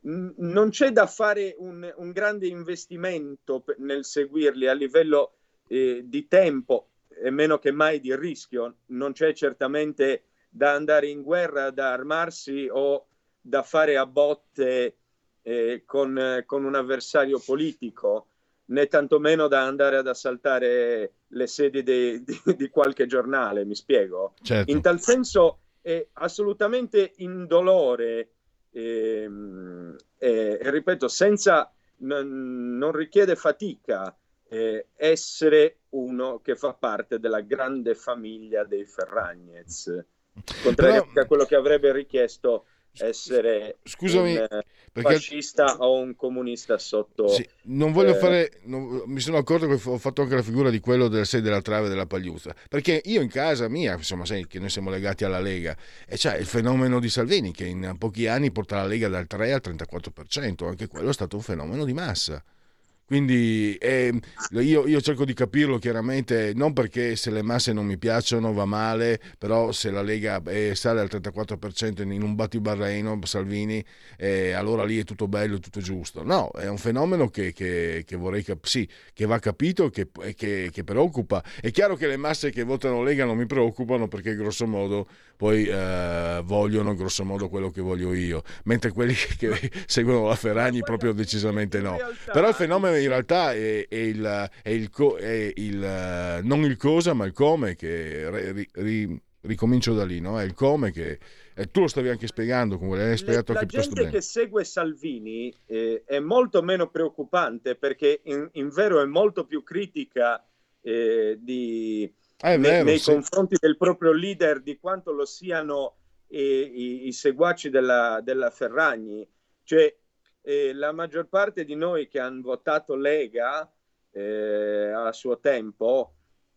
non c'è da fare un, un, grande investimento nel seguirli a livello eh, di tempo e meno che mai di rischio. Non c'è certamente da andare in guerra, da armarsi o da fare a botte eh, con, con un avversario politico né tantomeno da andare ad assaltare le sedi de, di, di, qualche giornale, mi spiego. Certo. In tal senso è assolutamente indolore e, ehm, e, e ripeto, senza, n- non richiede fatica eh, essere uno che fa parte della grande famiglia dei Ferragnez, contrario Però... a quello che avrebbe richiesto essere Scusami, un perché... fascista o un comunista sotto... Sì, non voglio eh... fare... Non, mi sono accorto che ho fatto anche la figura di quello del 6 della trave della pagliuzza, perché io in casa mia, insomma, sai che noi siamo legati alla Lega, e c'è il fenomeno di Salvini che in pochi anni porta la Lega dal 3 al 34%, anche quello è stato un fenomeno di massa. Quindi eh, io, io, cerco di capirlo chiaramente, non perché se le masse non mi piacciono va male, però se la Lega eh, sale al 34% in un battibarreno, Salvini, eh, allora lì è tutto bello, tutto giusto. No, è un fenomeno che, che, che vorrei cap- sì, che va capito e che, che, preoccupa. È chiaro che le masse che votano Lega non mi preoccupano perché grosso modo poi eh, vogliono grosso modo quello che voglio io, mentre quelli che seguono la Ferragni proprio decisamente no. Però il fenomeno in realtà è, è, il, è, il, è il, non il cosa ma il come che ri, ri, ricomincio da lì, no? È il come che tu lo stavi anche spiegando, come l'hai spiegato anche piuttosto bene. La gente che segue Salvini eh, è molto meno preoccupante perché in, in vero è molto più critica eh, di, ah, vero, nei, nei sì. confronti del proprio leader di quanto lo siano eh, i, i, seguaci della, della Ferragni. Cioè, eh, la maggior parte di noi che hanno votato Lega eh, a suo tempo,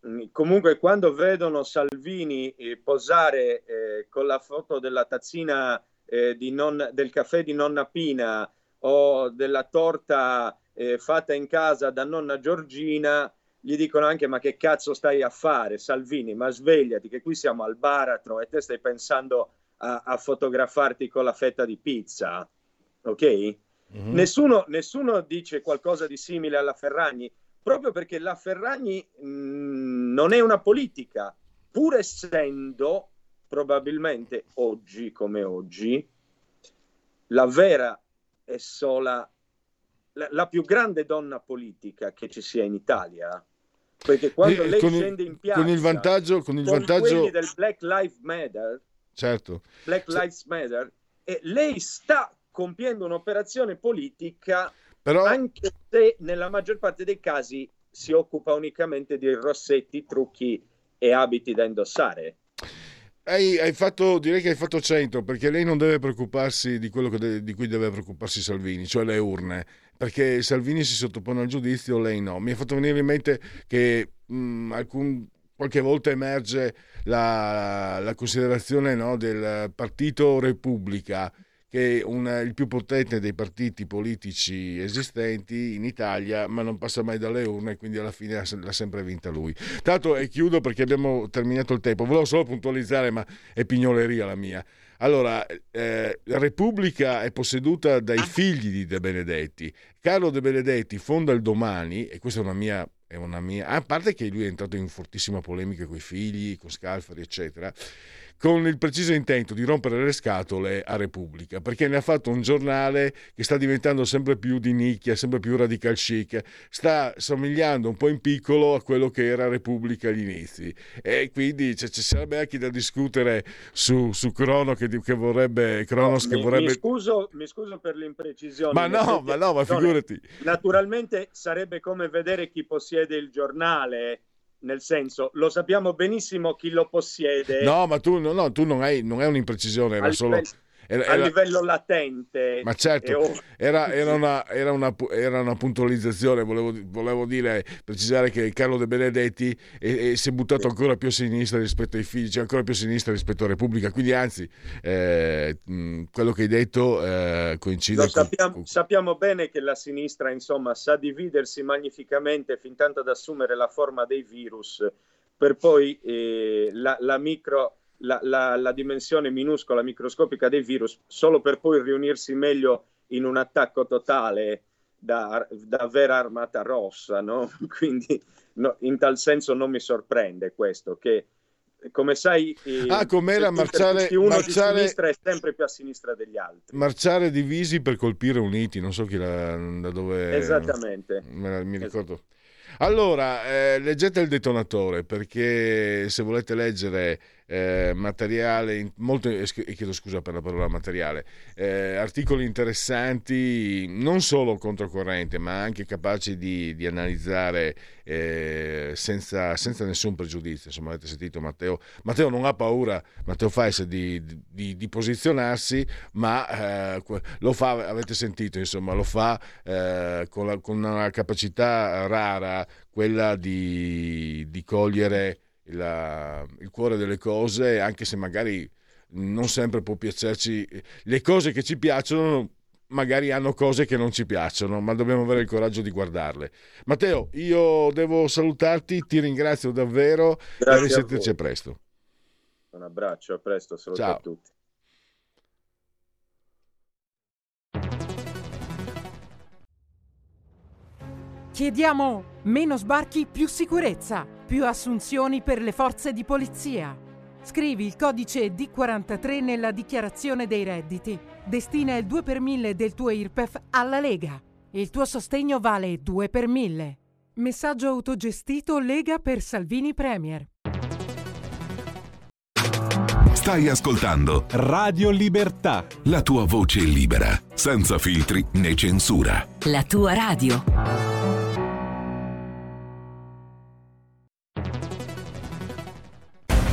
mm, comunque quando vedono Salvini eh, posare eh, con la foto della tazzina eh, non, del caffè di nonna Pina o della torta eh, fatta in casa da nonna Giorgina, gli dicono anche ma che cazzo stai a fare Salvini, ma svegliati che qui siamo al baratro e te stai pensando a, a fotografarti con la fetta di pizza, ok? Mm-hmm. Nessuno, nessuno, dice qualcosa di simile alla Ferragni, proprio perché la Ferragni mh, mm, non è una politica, pur essendo probabilmente oggi come oggi la vera e sola, la, la più grande donna politica che ci sia in Italia. Perché quando lei scende in piazza con il vantaggio, con il vantaggio... del Black Lives Matter, certo. Black Lives Matter, e lei sta compiendo un'operazione politica, Però... anche se nella maggior parte dei casi si occupa unicamente di rossetti, trucchi e abiti da indossare. Hai, hai, fatto, direi che hai fatto 100 perché lei non deve preoccuparsi di quello de- di cui deve preoccuparsi Salvini, cioè le urne. perché Salvini si sottopone al giudizio, lei no. Mi ha fatto venire in mente che mh, alcun, qualche volta emerge la, la considerazione no, del partito Repubblica che è un, il più potente dei partiti politici esistenti in Italia, ma non passa mai dalle urne, quindi alla fine l'ha sempre vinta lui. Tanto e chiudo perché abbiamo terminato il tempo. Volevo solo puntualizzare, ma è pignoleria la mia. Allora, eh, la Repubblica è posseduta dai figli di De Benedetti. Carlo De Benedetti fonda il domani, e questa è una mia è una mia. A parte che lui è entrato in fortissima polemica con i figli, con Scalfari, eccetera con il preciso intento di rompere le scatole a Repubblica, perché ne ha fatto un giornale che sta diventando sempre più di nicchia, sempre più radical chic, sta somigliando un po' in piccolo a quello che era Repubblica agli inizi. E quindi cioè, ci sarebbe anche da discutere su, su Crono che, che vorrebbe... Cronos no, che mi, vorrebbe... Mi scuso, mi scuso, per l'imprecisione. Ma no, ma no, ma figurati. Naturalmente sarebbe come vedere chi possiede il giornale nel senso lo sappiamo benissimo chi lo possiede. No, ma tu, no, no, tu non, hai, non è un'imprecisione, era solo... Livello, era, era, a livello latente. Ma certo, era, era, una, era, una, era, una, puntualizzazione, volevo, volevo, dire, precisare che Carlo De Benedetti è, è, si è buttato ancora più a sinistra rispetto ai figli, cioè ancora più a sinistra rispetto a Repubblica, quindi anzi, eh, quello che hai detto eh, coincide. Sappiamo, con... sappiamo, bene che la sinistra, insomma, sa dividersi magnificamente fin tanto ad assumere la forma dei virus, per poi eh, la, la micro la, la, la, dimensione minuscola, microscopica dei virus, solo per poi riunirsi meglio in un attacco totale da, da vera armata rossa. No? Quindi no, in tal senso non mi sorprende questo, che come sai, ah, com'era marciare, uno marciare, di sinistra è sempre più a sinistra degli altri. Marciare divisi per colpire uniti, non so chi la, da dove... Esattamente. Mi ricordo. Allora, eh, leggete il detonatore perché se volete leggere eh, materiale, molto, eh, chiedo scusa per la parola materiale, eh, articoli interessanti non solo controcorrente ma anche capaci di, di analizzare eh, senza, senza, nessun pregiudizio. Insomma, avete sentito Matteo, Matteo non ha paura, Matteo Fais di, di, di posizionarsi, ma eh, lo fa, avete sentito, insomma, lo fa eh, con, la, con una capacità rara, quella di cogliere il, il cuore delle cose, anche se magari non sempre può piacerci. Le cose che ci piacciono magari hanno cose che non ci piacciono, ma dobbiamo avere il coraggio di guardarle. Matteo, io devo salutarti, ti ringrazio davvero Grazie e risentirci a presto. Un abbraccio, a presto, saluto Ciao. a tutti. Chiediamo meno sbarchi, più sicurezza, più assunzioni per le forze di polizia. Scrivi il codice D43 nella dichiarazione dei redditi. Destina il 2 per 1000 del tuo IRPEF alla Lega. Il tuo sostegno vale 2 per 1000. Messaggio autogestito Lega per Salvini Premier. Stai ascoltando Radio Libertà. La tua voce libera, senza filtri né censura. La tua radio.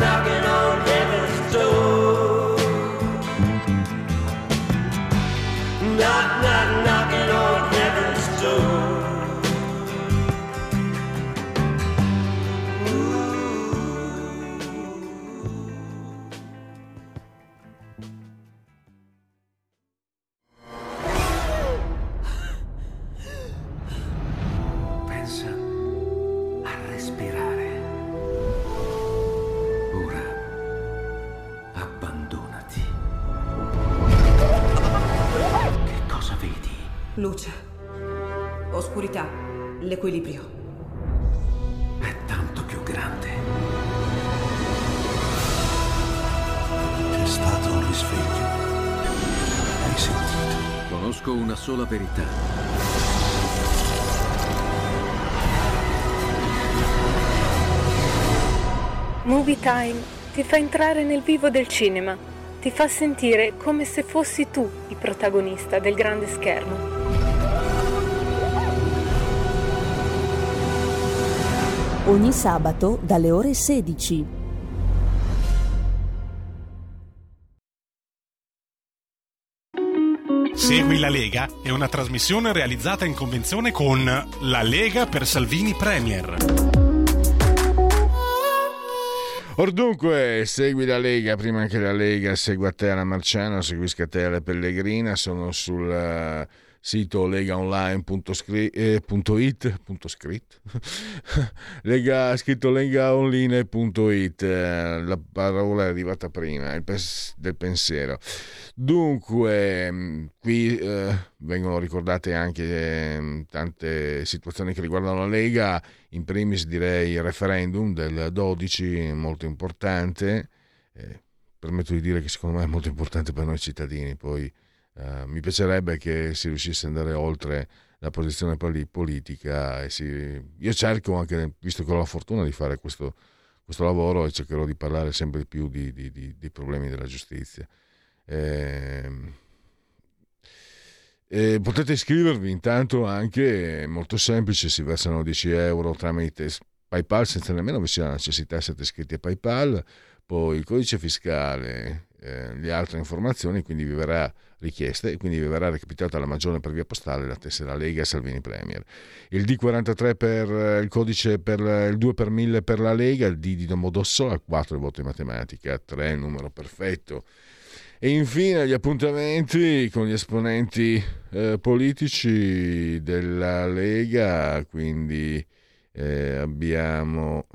Knocking on Time ti fa entrare nel vivo del cinema, ti fa sentire come se fossi tu il protagonista del grande schermo. Ogni sabato dalle ore 16. Segui la Lega è una trasmissione realizzata in convenzione con La Lega per Salvini Premier. Or dunque, segui la Lega, prima che la Lega segua te alla Marciano, seguisca te alla Pellegrina, sono sul eh, sito legaonline.it, eh, lega, scritto legaonline.it, eh, la parola è arrivata prima, il pes- del pensiero. Dunque, mh, qui eh, vengono ricordate anche eh, tante situazioni che riguardano la Lega, in primis direi il referendum del 12, molto importante, eh, permetto di dire che secondo me è molto importante per noi cittadini, poi eh, mi piacerebbe che si riuscisse ad andare oltre la posizione poli- politica si... io cerco anche, visto che ho la fortuna di fare questo, questo lavoro e cercherò di parlare sempre di più di, di- di- dei problemi della giustizia. Ehm, e potete iscrivervi intanto anche, è molto semplice, si versano 10 euro tramite PayPal senza nemmeno vi sia la necessità, siete iscritti a PayPal, poi il codice fiscale, eh, le altre informazioni, quindi vi verrà richiesta e quindi verrà recapitata la maggiore per via postale la tessera Lega Salvini Premier. Il D43 per eh, il codice per il 2 per 1000 per la Lega, il D di Domodossola, 4 il voto in matematica, 3 il numero perfetto. E infine gli appuntamenti con gli esponenti eh, politici della Lega, quindi eh, abbiamo,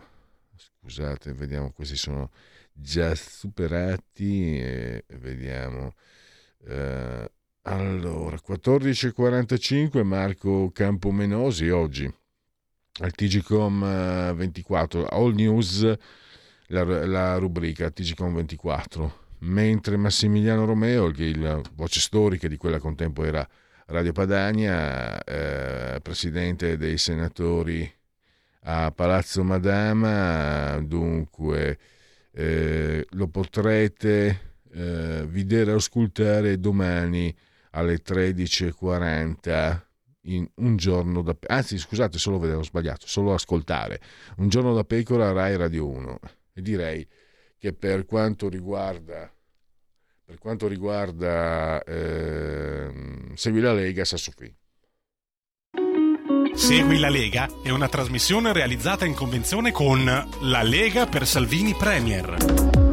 scusate, vediamo, questi sono già superati, e vediamo, eh, allora, 14.45 Marco Campomenosi oggi. Al TGCOM eh, 24, All News, la, la rubrica TGCOM 24 mentre Massimiliano Romeo, la voce storica di quella che un tempo era Radio Padania, eh, presidente dei senatori a Palazzo Madama, dunque eh, lo potrete eh, vedere e ascoltare domani alle 13.40 in un giorno da anzi scusate solo vedere ho sbagliato solo ascoltare. Un giorno da pecora Rai Radio 1 e direi che per quanto riguarda per quanto riguarda eh, Segui la Lega Sassofì. Segui la Lega è una trasmissione realizzata in convenzione con La Lega per Salvini Premier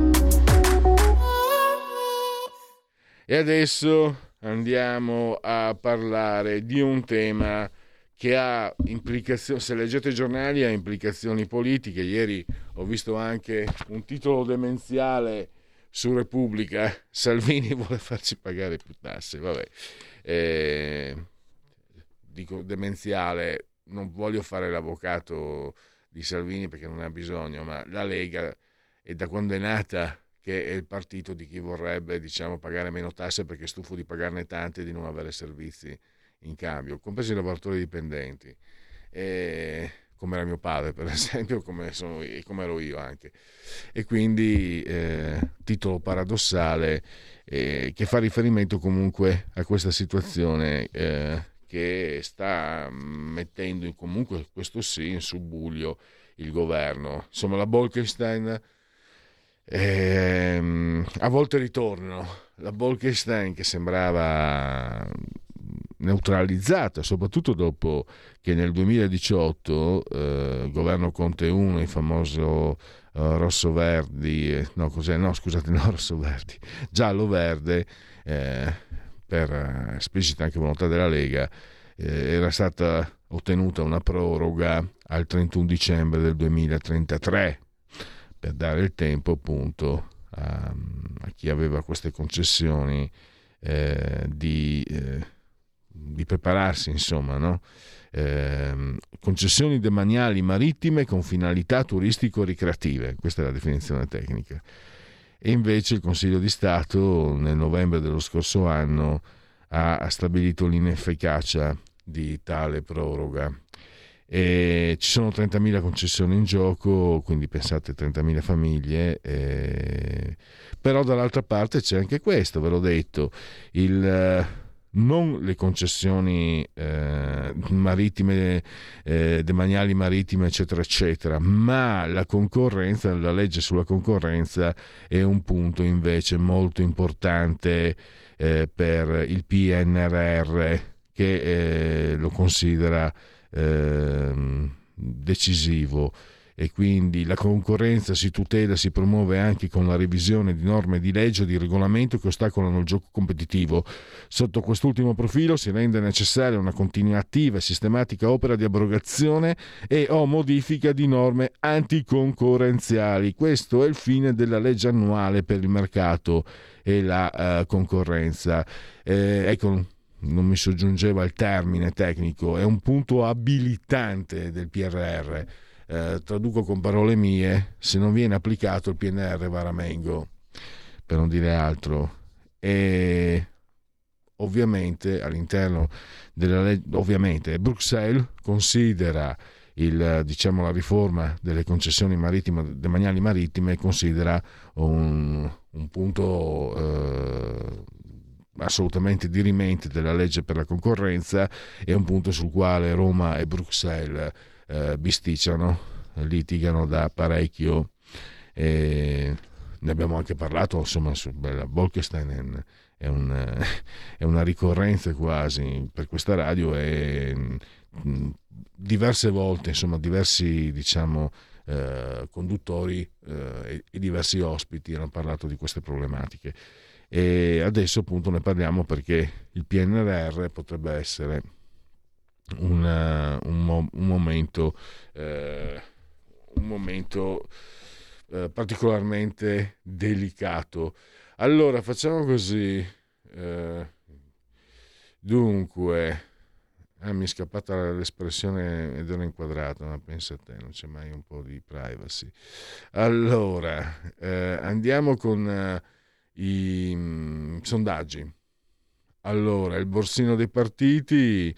e adesso andiamo a parlare di un tema che ha implicazioni, se leggete i giornali ha implicazioni politiche. Ieri ho visto anche un titolo demenziale su Repubblica, Salvini vuole farci pagare più tasse, vabbè. Eh, dico demenziale, non voglio fare l'avvocato di Salvini perché non ha bisogno, ma la Lega è da quando è nata che è il partito di chi vorrebbe diciamo, pagare meno tasse perché è stufo di pagarne tante e di non avere servizi in cambio, compresi i lavoratori dipendenti, e, come era mio padre per esempio, come, sono, come ero io anche. E quindi eh, titolo paradossale eh, che fa riferimento comunque a questa situazione eh, che sta mettendo comunque, questo sì, in subbuglio il governo. Insomma, la Bolkestein Ehm, a volte ritornano. La Bolkestein che sembrava neutralizzata, soprattutto dopo che nel 2018 eh, il governo Conte 1, il famoso uh, rosso-verdi, eh, no, cos'è? no scusate, no rosso-verdi, giallo-verde, eh, per esplicita anche volontà della Lega, eh, era stata ottenuta una proroga al 31 dicembre del 2033 per dare il tempo appunto a, a chi aveva queste concessioni eh, di, eh, di, prepararsi, insomma, no? eh, concessioni demaniali marittime con finalità turistico-ricreative, questa è la definizione tecnica. E invece il Consiglio di Stato nel novembre dello scorso anno ha stabilito l'inefficacia di tale proroga e ci sono 30.000 concessioni in gioco, quindi pensate 30.000 famiglie, eh, però dall'altra parte c'è anche questo, ve l'ho detto, il, non le concessioni eh, marittime, eh, demaniali marittime, eccetera, eccetera, ma la concorrenza, la legge sulla concorrenza è un punto invece molto importante eh, per il PNRR che eh, lo considera Ehm, decisivo e quindi la concorrenza si tutela, si promuove anche con la revisione di norme di legge o di regolamento che ostacolano il gioco competitivo. Sotto quest'ultimo profilo si rende necessaria una continua attiva e sistematica opera di abrogazione e o modifica di norme anticoncorrenziali. Questo è il fine della legge annuale per il mercato e la uh, concorrenza. Eh, ecco, non mi soggiungeva il termine tecnico, è un punto abilitante del PRR. Eh, traduco con parole mie, se non viene applicato il PNR va a mengo, per non dire altro. E ovviamente all'interno della legge, ovviamente Bruxelles considera il, diciamo, la riforma delle concessioni marittime, demaniali marittime considera un, un punto eh, assolutamente dirimente della legge per la concorrenza è un punto sul quale Roma e Bruxelles eh, bisticciano, litigano da parecchio. E ne abbiamo anche parlato, insomma, su bella, Bolkestein è, è, una ricorrenza quasi per questa radio e diverse volte, insomma, diversi diciamo, eh, conduttori eh, e, e diversi ospiti hanno parlato di queste problematiche e adesso appunto ne parliamo perché il PNRR potrebbe essere una, un, un, momento, eh, un momento eh, particolarmente delicato. Allora facciamo così. Eh, dunque, ah, mi è scappata l'espressione ed era inquadrata, ma pensa a te, non c'è mai un po' di privacy. Allora, eh, andiamo con i mh, mm, sondaggi. allora, il borsino dei partiti,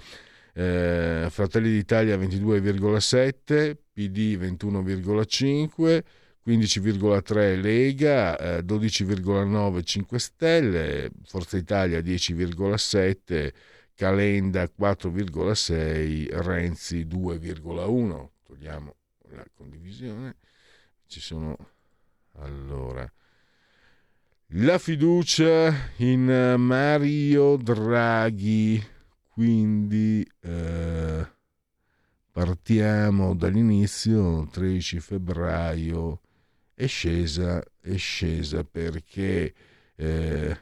eh, Fratelli d'Italia 22,7, PD 21,5, 15,3 Lega, eh, 12,9 5 Stelle, Forza Italia 10,7, Calenda 4,6, Renzi 2,1. Togliamo la condivisione. Ci sono allora la fiducia in Mario Draghi. Quindi eh, partiamo dall'inizio, 13 febbraio è scesa, è scesa perché eh,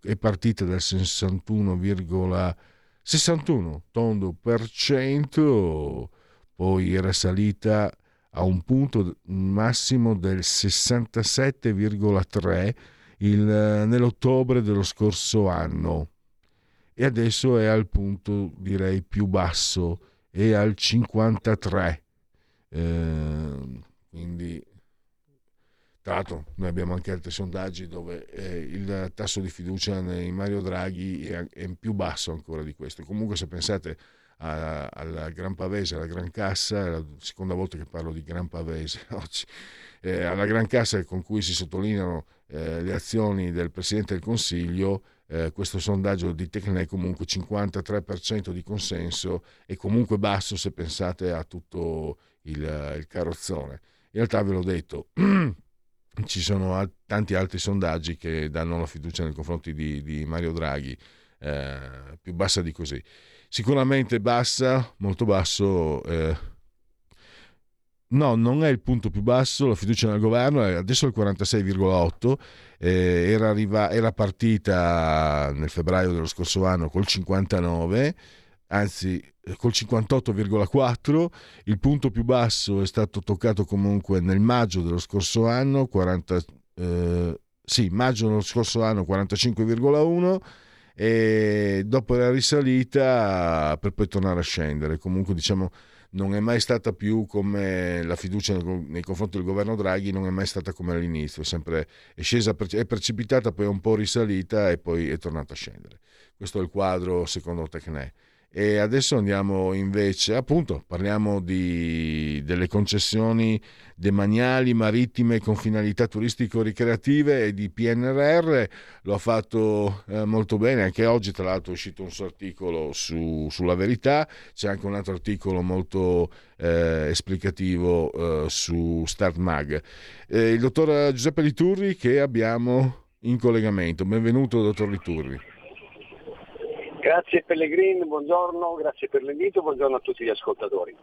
è partita dal 61,61 61 tondo per cento, poi era salita a un punto massimo del 67,3 il, nell'ottobre dello scorso anno e adesso è al punto direi più basso, è al 53. Eh, quindi tra l'altro noi abbiamo anche altri sondaggi dove eh, il tasso di fiducia in Mario Draghi è, è, più basso ancora di questo. Comunque se pensate alla Gran Pavese, alla Gran Cassa, è la seconda volta che parlo di Gran Pavese oggi, eh, alla Gran Cassa con cui si sottolineano eh, le azioni del Presidente del Consiglio, eh, questo sondaggio di Tecne comunque 53% di consenso e comunque basso se pensate a tutto il, il carrozzone. In realtà ve l'ho detto, ci sono tanti altri sondaggi che danno la fiducia nei confronti di, di Mario Draghi, eh, più bassa di così. Sicuramente bassa, molto basso. Eh, no, non è il punto più basso, la fiducia nel governo è adesso il 46,8, eh, era, arriva, era partita nel febbraio dello scorso anno col 59, anzi eh, col 58,4, il punto più basso è stato toccato comunque nel maggio dello scorso anno, 40, eh, sì, maggio dello scorso anno 45,1 e dopo la risalita per poi tornare a scendere. Comunque diciamo non è mai stata più come la fiducia nei confronti del governo Draghi, non è mai stata come all'inizio, è sempre è scesa, è precipitata, poi è un po' risalita e poi è tornata a scendere. Questo è il quadro secondo Tecne. E adesso andiamo invece, appunto, parliamo di, delle concessioni demaniali marittime con finalità turistico-ricreative e di PNRR. Lo ha fatto eh, molto bene, anche oggi tra l'altro è uscito un suo articolo su, sulla verità, c'è anche un altro articolo molto eh, esplicativo eh, su Start Mag. Eh, il dottor Giuseppe Liturri che abbiamo in collegamento. Benvenuto, dottor Liturri. Grazie Pellegrin, buongiorno, grazie per l'invito, buongiorno a tutti gli ascoltatori.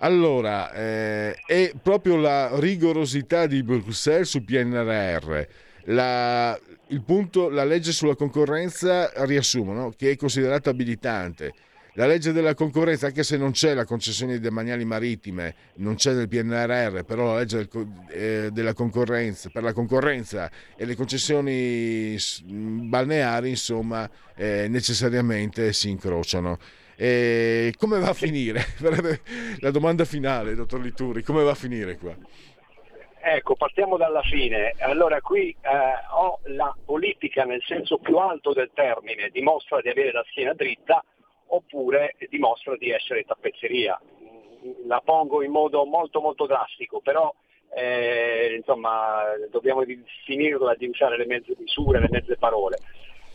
Allora, eh, è proprio la rigorosità di Bruxelles su PNRR. La, punto, la legge sulla concorrenza riassume no? che è considerata abilitante la legge della concorrenza, anche se non c'è la concessione demaniali marittime, non c'è nel PNRR, però la legge del, eh, della concorrenza, per la concorrenza e le concessioni balneari, insomma, eh, necessariamente si incrociano. E come va a finire? la domanda finale, dottor Lituri, come va a finire qua? Ecco, partiamo dalla fine. Allora qui eh, ho la politica nel senso più alto del termine, dimostra di avere la schiena dritta, oppure dimostra di essere tappezzeria. La pongo in modo molto molto drastico, però eh, insomma, dobbiamo finirla di usare le mezze misure, le mezze parole.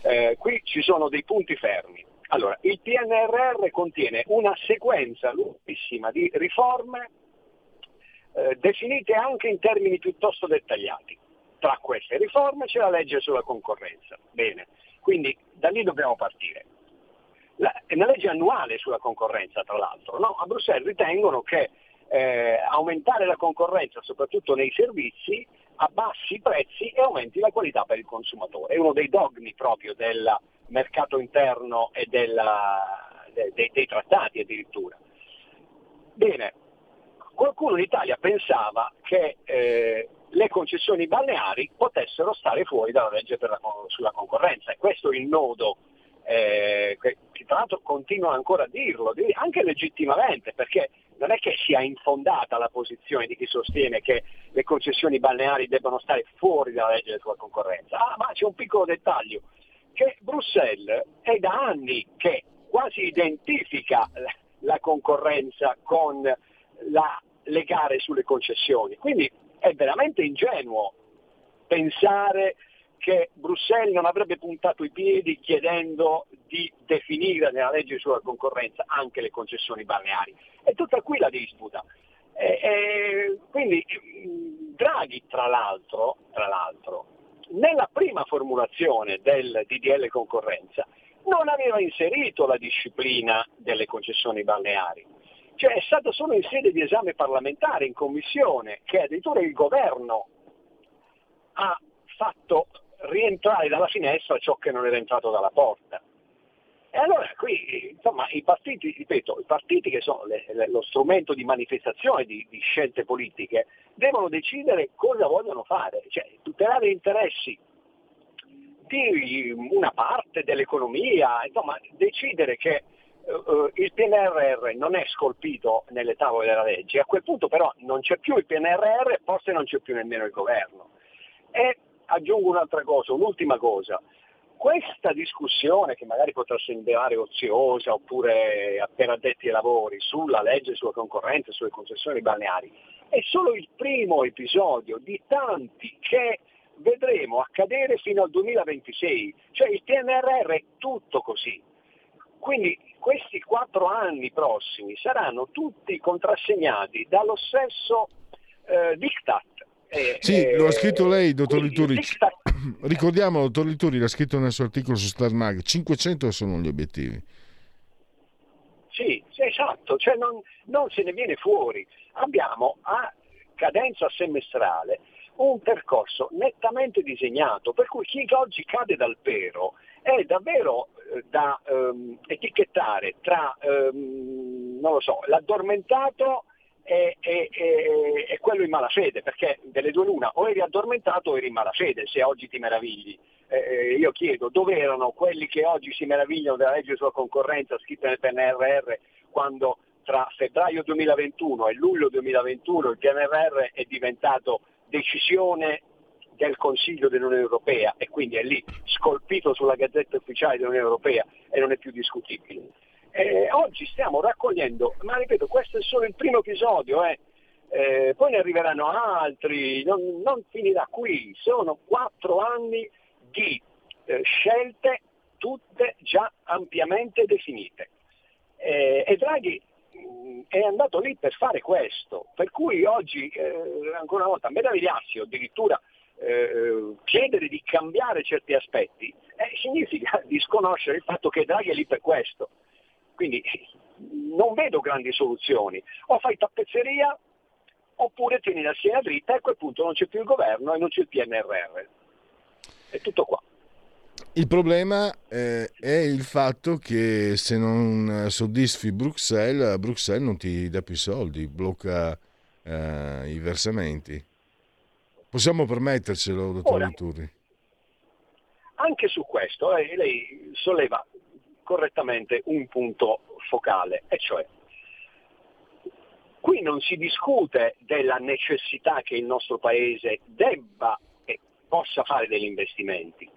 Eh, qui ci sono dei punti fermi. Allora, il PNRR contiene una sequenza lunghissima di riforme eh, definite anche in termini piuttosto dettagliati. Tra queste riforme c'è la legge sulla concorrenza. Bene, quindi da lì dobbiamo partire è una legge annuale sulla concorrenza, tra l'altro. No? A Bruxelles ritengono che eh, aumentare la concorrenza, soprattutto nei servizi, abbassi i prezzi e aumenti la qualità per il consumatore. È uno dei dogmi proprio del mercato interno e della, de, de, dei trattati addirittura. Bene, qualcuno in Italia pensava che eh, le concessioni balneari potessero stare fuori dalla legge la, sulla concorrenza e questo è il nodo eh, che, tra l'altro continua ancora a dirlo, anche legittimamente, perché non è che sia infondata la posizione di chi sostiene che le concessioni balneari debbano stare fuori dalla legge sulla concorrenza. Ah, ma c'è un piccolo dettaglio. che Bruxelles è da anni che quasi identifica la concorrenza con la, le gare sulle concessioni. Quindi è veramente ingenuo pensare che Bruxelles non avrebbe puntato i piedi chiedendo di definire nella legge sulla concorrenza anche le concessioni balneari. È tutta qui la disputa. E, e quindi Draghi, tra l'altro, tra l'altro, nella prima formulazione del DDL concorrenza non aveva inserito la disciplina delle concessioni balneari. Cioè è stato solo in sede di esame parlamentare, in commissione, che addirittura il governo ha fatto rientrare dalla finestra ciò che non era entrato dalla porta. E allora qui, insomma, i partiti, ripeto, i partiti che sono le, le, lo strumento di manifestazione di, di, scelte politiche, devono decidere cosa vogliono fare, cioè tutelare gli interessi di una parte dell'economia, insomma, decidere che uh, il PNRR non è scolpito nelle tavole della legge, a quel punto però non c'è più il PNRR, forse non c'è più nemmeno il governo. E aggiungo un'altra cosa, un'ultima cosa. Questa discussione, che magari potrà sembrare oziosa oppure appena addetti ai lavori, sulla legge sulla concorrenza, sulle concessioni balneari, è solo il primo episodio di tanti che vedremo accadere fino al 2026. Cioè il PNRR è tutto così. Quindi questi quattro anni prossimi saranno tutti contrassegnati dallo stesso eh, diktat eh, sì, eh, lo ha scritto lei, dottor Lituri. Ricordiamo, dottor Lituri l'ha scritto nel suo articolo su Star Mag, 500 sono gli obiettivi. Sì, sì esatto, cioè non, non se ne viene fuori. Abbiamo a cadenza semestrale un percorso nettamente disegnato, per cui chi oggi cade dal pero è davvero eh, da ehm, etichettare tra, ehm, non lo so, l'addormentato è, è, è, è, quello in malafede, perché delle due l'una, o eri addormentato o eri in malafede, se oggi ti meravigli. Eh, io chiedo dove erano quelli che oggi si meravigliano della legge sulla concorrenza scritta nel PNRR quando tra febbraio 2021 e luglio 2021 il PNRR è diventato decisione del Consiglio dell'Unione Europea e quindi è lì scolpito sulla gazzetta ufficiale dell'Unione Europea e non è più discutibile. Eh, oggi stiamo raccogliendo, ma ripeto, questo è solo il primo episodio, eh. Eh, poi ne arriveranno altri, non, non, finirà qui, sono quattro anni di eh, scelte tutte già ampiamente definite. Eh, e Draghi mh, mm, è andato lì per fare questo, per cui oggi, eh, ancora una volta, meravigliarsi o addirittura chiedere di cambiare certi aspetti significa disconoscere il fatto che Draghi è lì per questo quindi non vedo grandi soluzioni. O fai tappezzeria oppure tieni la schiena dritta e a quel punto non c'è più il governo e non c'è il PNRR. È tutto qua. Il problema eh, è il fatto che se non soddisfi Bruxelles, Bruxelles non ti dà più soldi, blocca eh, i versamenti. Possiamo permettercelo, dottor Ora, Vituri? Anche su questo eh, lei solleva correttamente un punto focale, e cioè qui non si discute della necessità che il nostro Paese debba e possa fare degli investimenti.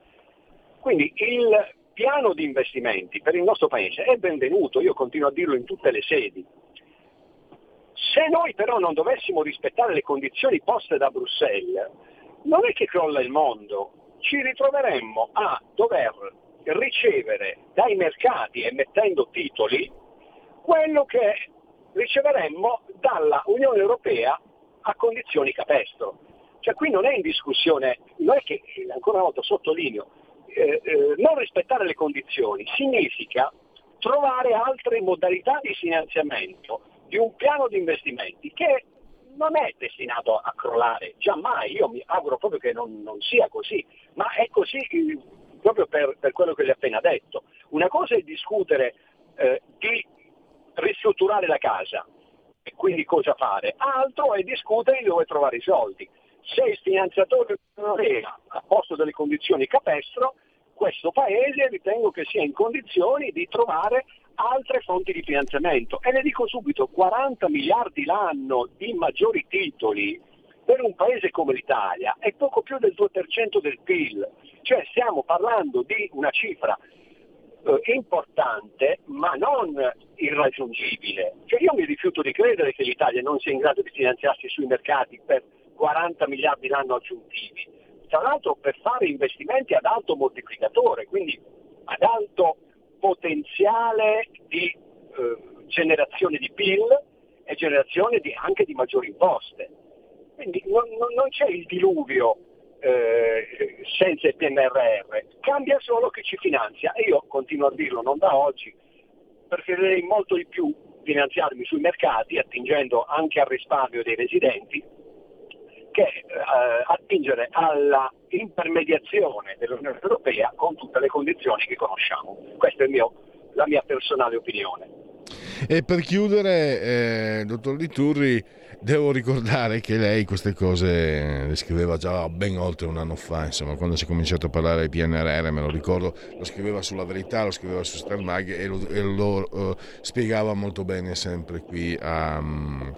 Quindi il piano di investimenti per il nostro Paese è benvenuto, io continuo a dirlo in tutte le sedi. Se noi però non dovessimo rispettare le condizioni poste da Bruxelles, non è che crolla il mondo, ci ritroveremmo a dover ricevere dai mercati emettendo titoli quello che riceveremmo dalla Unione Europea a condizioni capestro. Cioè qui non è in discussione, non è che, ancora una volta sottolineo, eh, eh, non rispettare le condizioni significa trovare altre modalità di finanziamento di un piano di investimenti che non è destinato a crollare, giammai, io mi auguro proprio che non, non sia così, ma è così proprio per, per quello che le ho appena detto. Una cosa è discutere eh, di ristrutturare la casa e quindi cosa fare, altro è discutere di dove trovare i soldi. Se il finanziatore non è a posto delle condizioni capestro, questo Paese ritengo che sia in condizioni di trovare altre fonti di finanziamento. E le dico subito, 40 miliardi l'anno di maggiori titoli per un paese come l'Italia è poco più del 2% del PIL Cioè stiamo parlando di una cifra eh, importante ma non irraggiungibile. Cioè io mi rifiuto di credere che l'Italia non sia in grado di finanziarsi sui mercati per 40 miliardi l'anno aggiuntivi, tra l'altro per fare investimenti ad alto moltiplicatore, quindi ad alto potenziale di eh, generazione di PIL e generazione di, anche di maggiori imposte. Quindi non, non, c'è il diluvio eh, senza il PNRR, cambia solo chi ci finanzia e io continuo a dirlo non da oggi, preferirei molto di più finanziarmi sui mercati attingendo anche al risparmio dei residenti che eh, attingere alla intermediazione dell'Unione Europea con tutte le condizioni che conosciamo. Questa è mio, la mia personale opinione. E per chiudere, eh, dottor Liturri, devo ricordare che lei queste cose le scriveva già ben oltre un anno fa, insomma, quando si è cominciato a parlare di PNRR, me lo ricordo, lo scriveva sulla verità, lo scriveva su Sternmag e lo, e lo uh, spiegava molto bene sempre qui a... Um,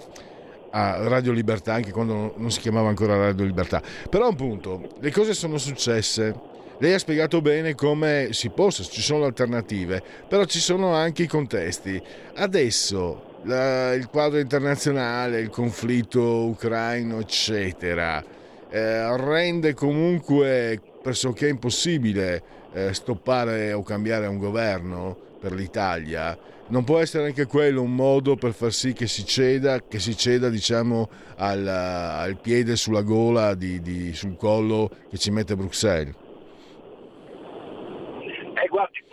a Radio Libertà, anche quando non si chiamava ancora Radio Libertà. Però appunto, le cose sono successe. Lei ha spiegato bene come si possa, ci sono alternative, però ci sono anche i contesti. Adesso la, il quadro internazionale, il conflitto ucraino, eccetera, eh, rende comunque pressoché impossibile eh, stoppare o cambiare un governo per l'Italia non può essere anche quello un modo per far sì che si ceda, che si ceda diciamo, al, al, piede sulla gola, di, di, sul collo che ci mette Bruxelles? Eh, guardi,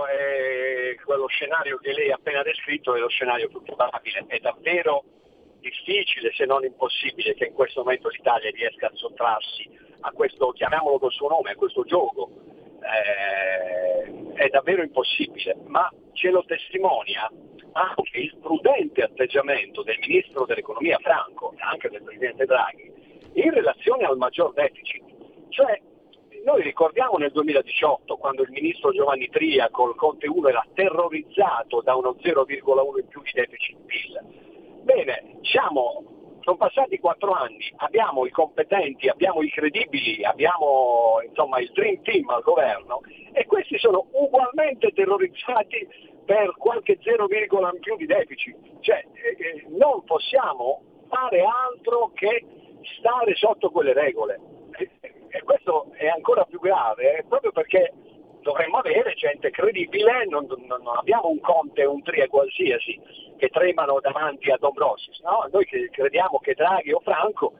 purtroppo è quello scenario che lei ha appena descritto è lo scenario più probabile. È davvero difficile, se non impossibile, che in questo momento l'Italia riesca a sottrarsi a questo, chiamiamolo col suo nome, a questo gioco. Eh, è davvero impossibile, ma ce lo testimonia anche il prudente atteggiamento del ministro dell'economia Franco e anche del presidente Draghi in relazione al maggior deficit. Cioè, noi ricordiamo nel 2018 quando il ministro Giovanni Tria col Conte 1 era terrorizzato da uno 0,1 in più di deficit PIL. Bene, siamo, sono passati quattro anni, abbiamo i competenti, abbiamo i credibili, abbiamo insomma, il Dream Team al governo e questi sono ugualmente terrorizzati per qualche 0, in più di deficit. Cioè, eh, eh, non possiamo fare altro che stare sotto quelle regole. E, questo è ancora più grave, eh, proprio perché dovremmo avere gente credibile, non, non, non, abbiamo un Conte e un Trie qualsiasi che tremano davanti a Dombrosis, no? noi crediamo che Draghi o Franco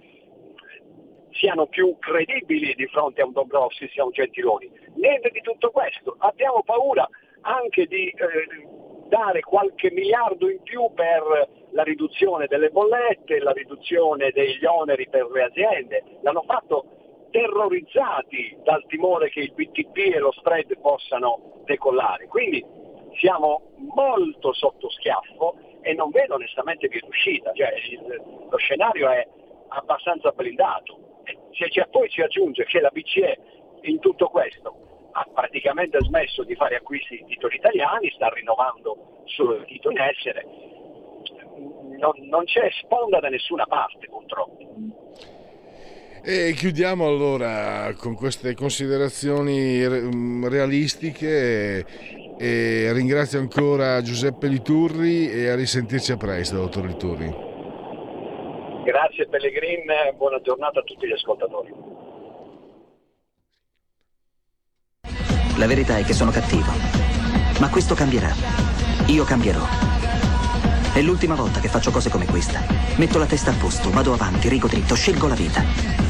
siano più credibili di fronte a un Dombrovskis e a un Gentiloni. Niente di tutto questo. Abbiamo paura anche di eh, dare qualche miliardo in più per la riduzione delle bollette, la riduzione degli oneri per le aziende. L'hanno fatto terrorizzati dal timore che il BTP e lo spread possano decollare. Quindi siamo molto sotto schiaffo e non vedo onestamente via d'uscita. Cioè, il, lo scenario è abbastanza blindato se poi ci aggiunge che la BCE in tutto questo ha praticamente smesso di fare acquisti di titoli italiani, sta rinnovando solo il titolo in essere, non, non c'è sponda da nessuna parte purtroppo. E chiudiamo allora con queste considerazioni realistiche e ringrazio ancora Giuseppe Liturri e a risentirci a presto, dottor Liturri. Grazie Pellegrin, buona giornata a tutti gli ascoltatori. La verità è che sono cattivo, ma questo cambierà. Io cambierò. È l'ultima volta che faccio cose come questa. Metto la testa a posto, vado avanti, rigo dritto, scelgo la vita.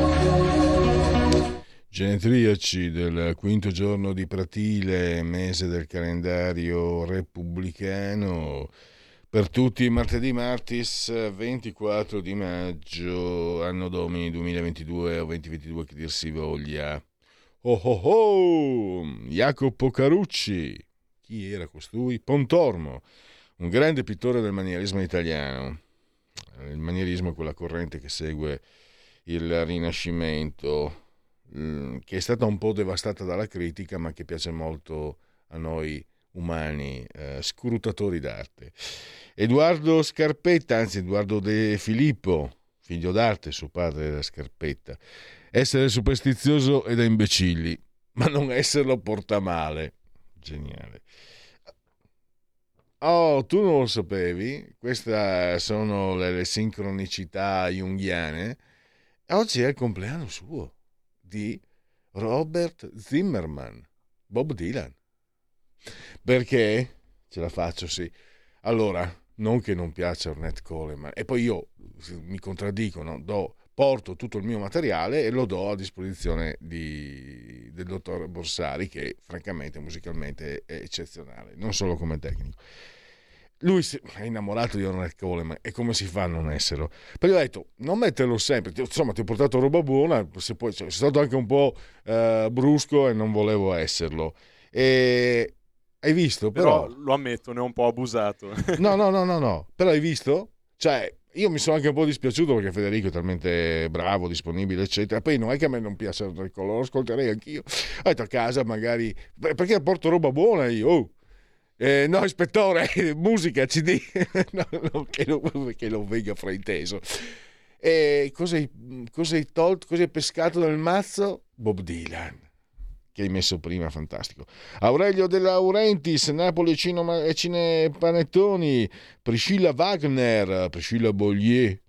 Genetriaci del quinto giorno di Pratile, mese del calendario repubblicano, per tutti martedì martis 24 di maggio, anno domini 2022 o 2022 che dir si voglia. Oh oh oh! Jacopo Carucci. Chi era costui? Pontormo, un grande pittore del manierismo italiano. Il manierismo è quella corrente che segue il Rinascimento, mm, che è stata un po' devastata dalla critica, ma che piace molto a noi umani, eh, scrutatori d'arte. Edoardo Scarpetta, anzi Edoardo De Filippo, figlio d'arte, suo padre era Scarpetta. Essere superstizioso è da imbecilli, ma non esserlo porta male. Geniale. Oh, tu non lo sapevi? Queste sono le, le sincronicità junghiane. Oggi è il compleanno suo di Robert Zimmerman, Bob Dylan. Perché? Ce la faccio, sì. Allora, non che non piaccia Ornette Coleman, e poi io mi contraddico? Do, porto tutto il mio materiale e lo do a disposizione di, del dottor Borsari, che francamente musicalmente è eccezionale, non solo come tecnico. Lui è innamorato di Ornette Coleman e come si fa a non esserlo? Perché ho detto, non metterlo sempre, insomma ti ho portato roba buona, se poi, cioè, sono stato anche un po' eh, brusco e non volevo esserlo. E hai visto? Però, però, lo ammetto, ne ho un po' abusato. no, no, no, no, no. Però hai visto? Cioè, io mi sono anche un po' dispiaciuto perché Federico è talmente bravo, disponibile, eccetera. Poi non è che a me non piace il colore, lo ascolterei anch'io. Ho detto a casa magari, perché porto roba buona io. Oh. Eh, no, ispettore, musica, CD, no, no, che, non, che non venga frainteso. E cosa hai, tolto, cosa hai pescato dal mazzo? Bob Dylan che hai messo prima, fantastico. Aurelio De Laurentiis, Napoli Cine, e Cine Panettoni, Priscilla Wagner, Priscilla Bollier,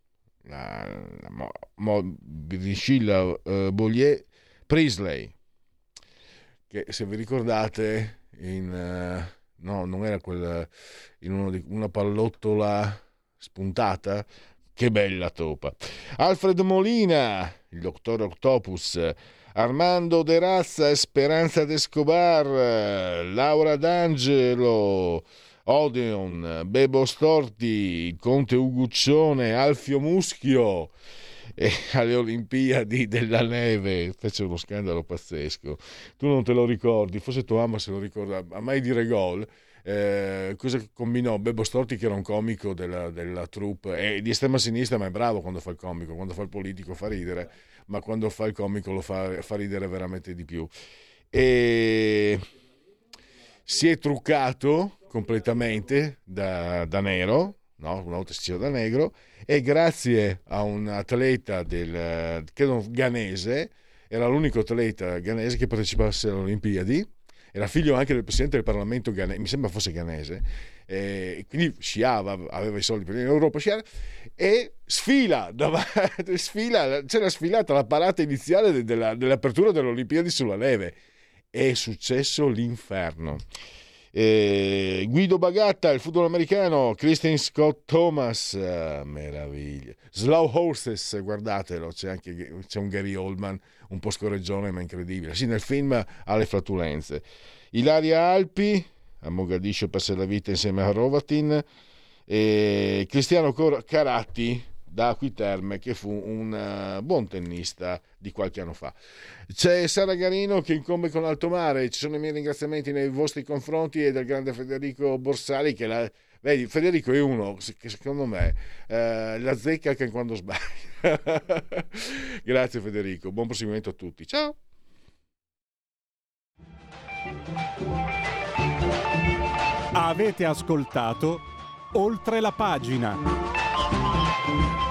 la, la, mo, mo, Priscilla uh, Bollier, Prisley, che se vi ricordate in... Uh, no, non era quella in di, una pallottola spuntata, che bella topa. Alfred Molina, il dottore Octopus, Armando De Razza, Esperanza De Escobar, Laura D'Angelo, Odeon, Bebo Storti, Conte Uguccione, Alfio Muschio e alle Olimpiadi della neve fece uno scandalo pazzesco. Tu non te lo ricordi, forse tua mamma se lo ricorda, a mai dire gol. Eh, cosa combinò Bebo Storti che era un comico della, della troupe è di estrema sinistra ma è bravo quando fa il comico quando fa il politico fa ridere ma quando fa il comico lo fa, fa ridere veramente di più. E si è truccato completamente da, da nero, no? volta si da negro, e grazie a un atleta del, credo ghanese, era l'unico atleta ghanese che partecipasse alle Olimpiadi, era figlio anche del presidente del Parlamento ghanese, mi sembra fosse ghanese, quindi sciava, aveva i soldi per venire in Europa sciare, e sfila, davanti, sfila, c'era sfilata la parata iniziale della, dell'apertura delle Olimpiadi sulla neve. È successo l'inferno. Eh, Guido Bagatta, il football americano, Christian Scott Thomas, ah, meraviglia. Slow Horses, guardatelo, c'è anche c'è un Gary Oldman, un po' scorreggione ma incredibile. Sì, nel film ha le flatulenze. Ilaria Alpi, a Mogadiscio perse la vita insieme a Rovatin, e Cristiano Caratti da Acquiterme che fu un uh, buon tennista di qualche anno fa. C'è Sara Garino che incombe con Alto Mare, ci sono i miei ringraziamenti nei vostri confronti e del grande Federico Borsari che la, Vedi, Federico è uno che secondo me eh, la zecca anche quando sbaglia. Grazie Federico, buon proseguimento a tutti. Ciao. Avete ascoltato oltre la pagina.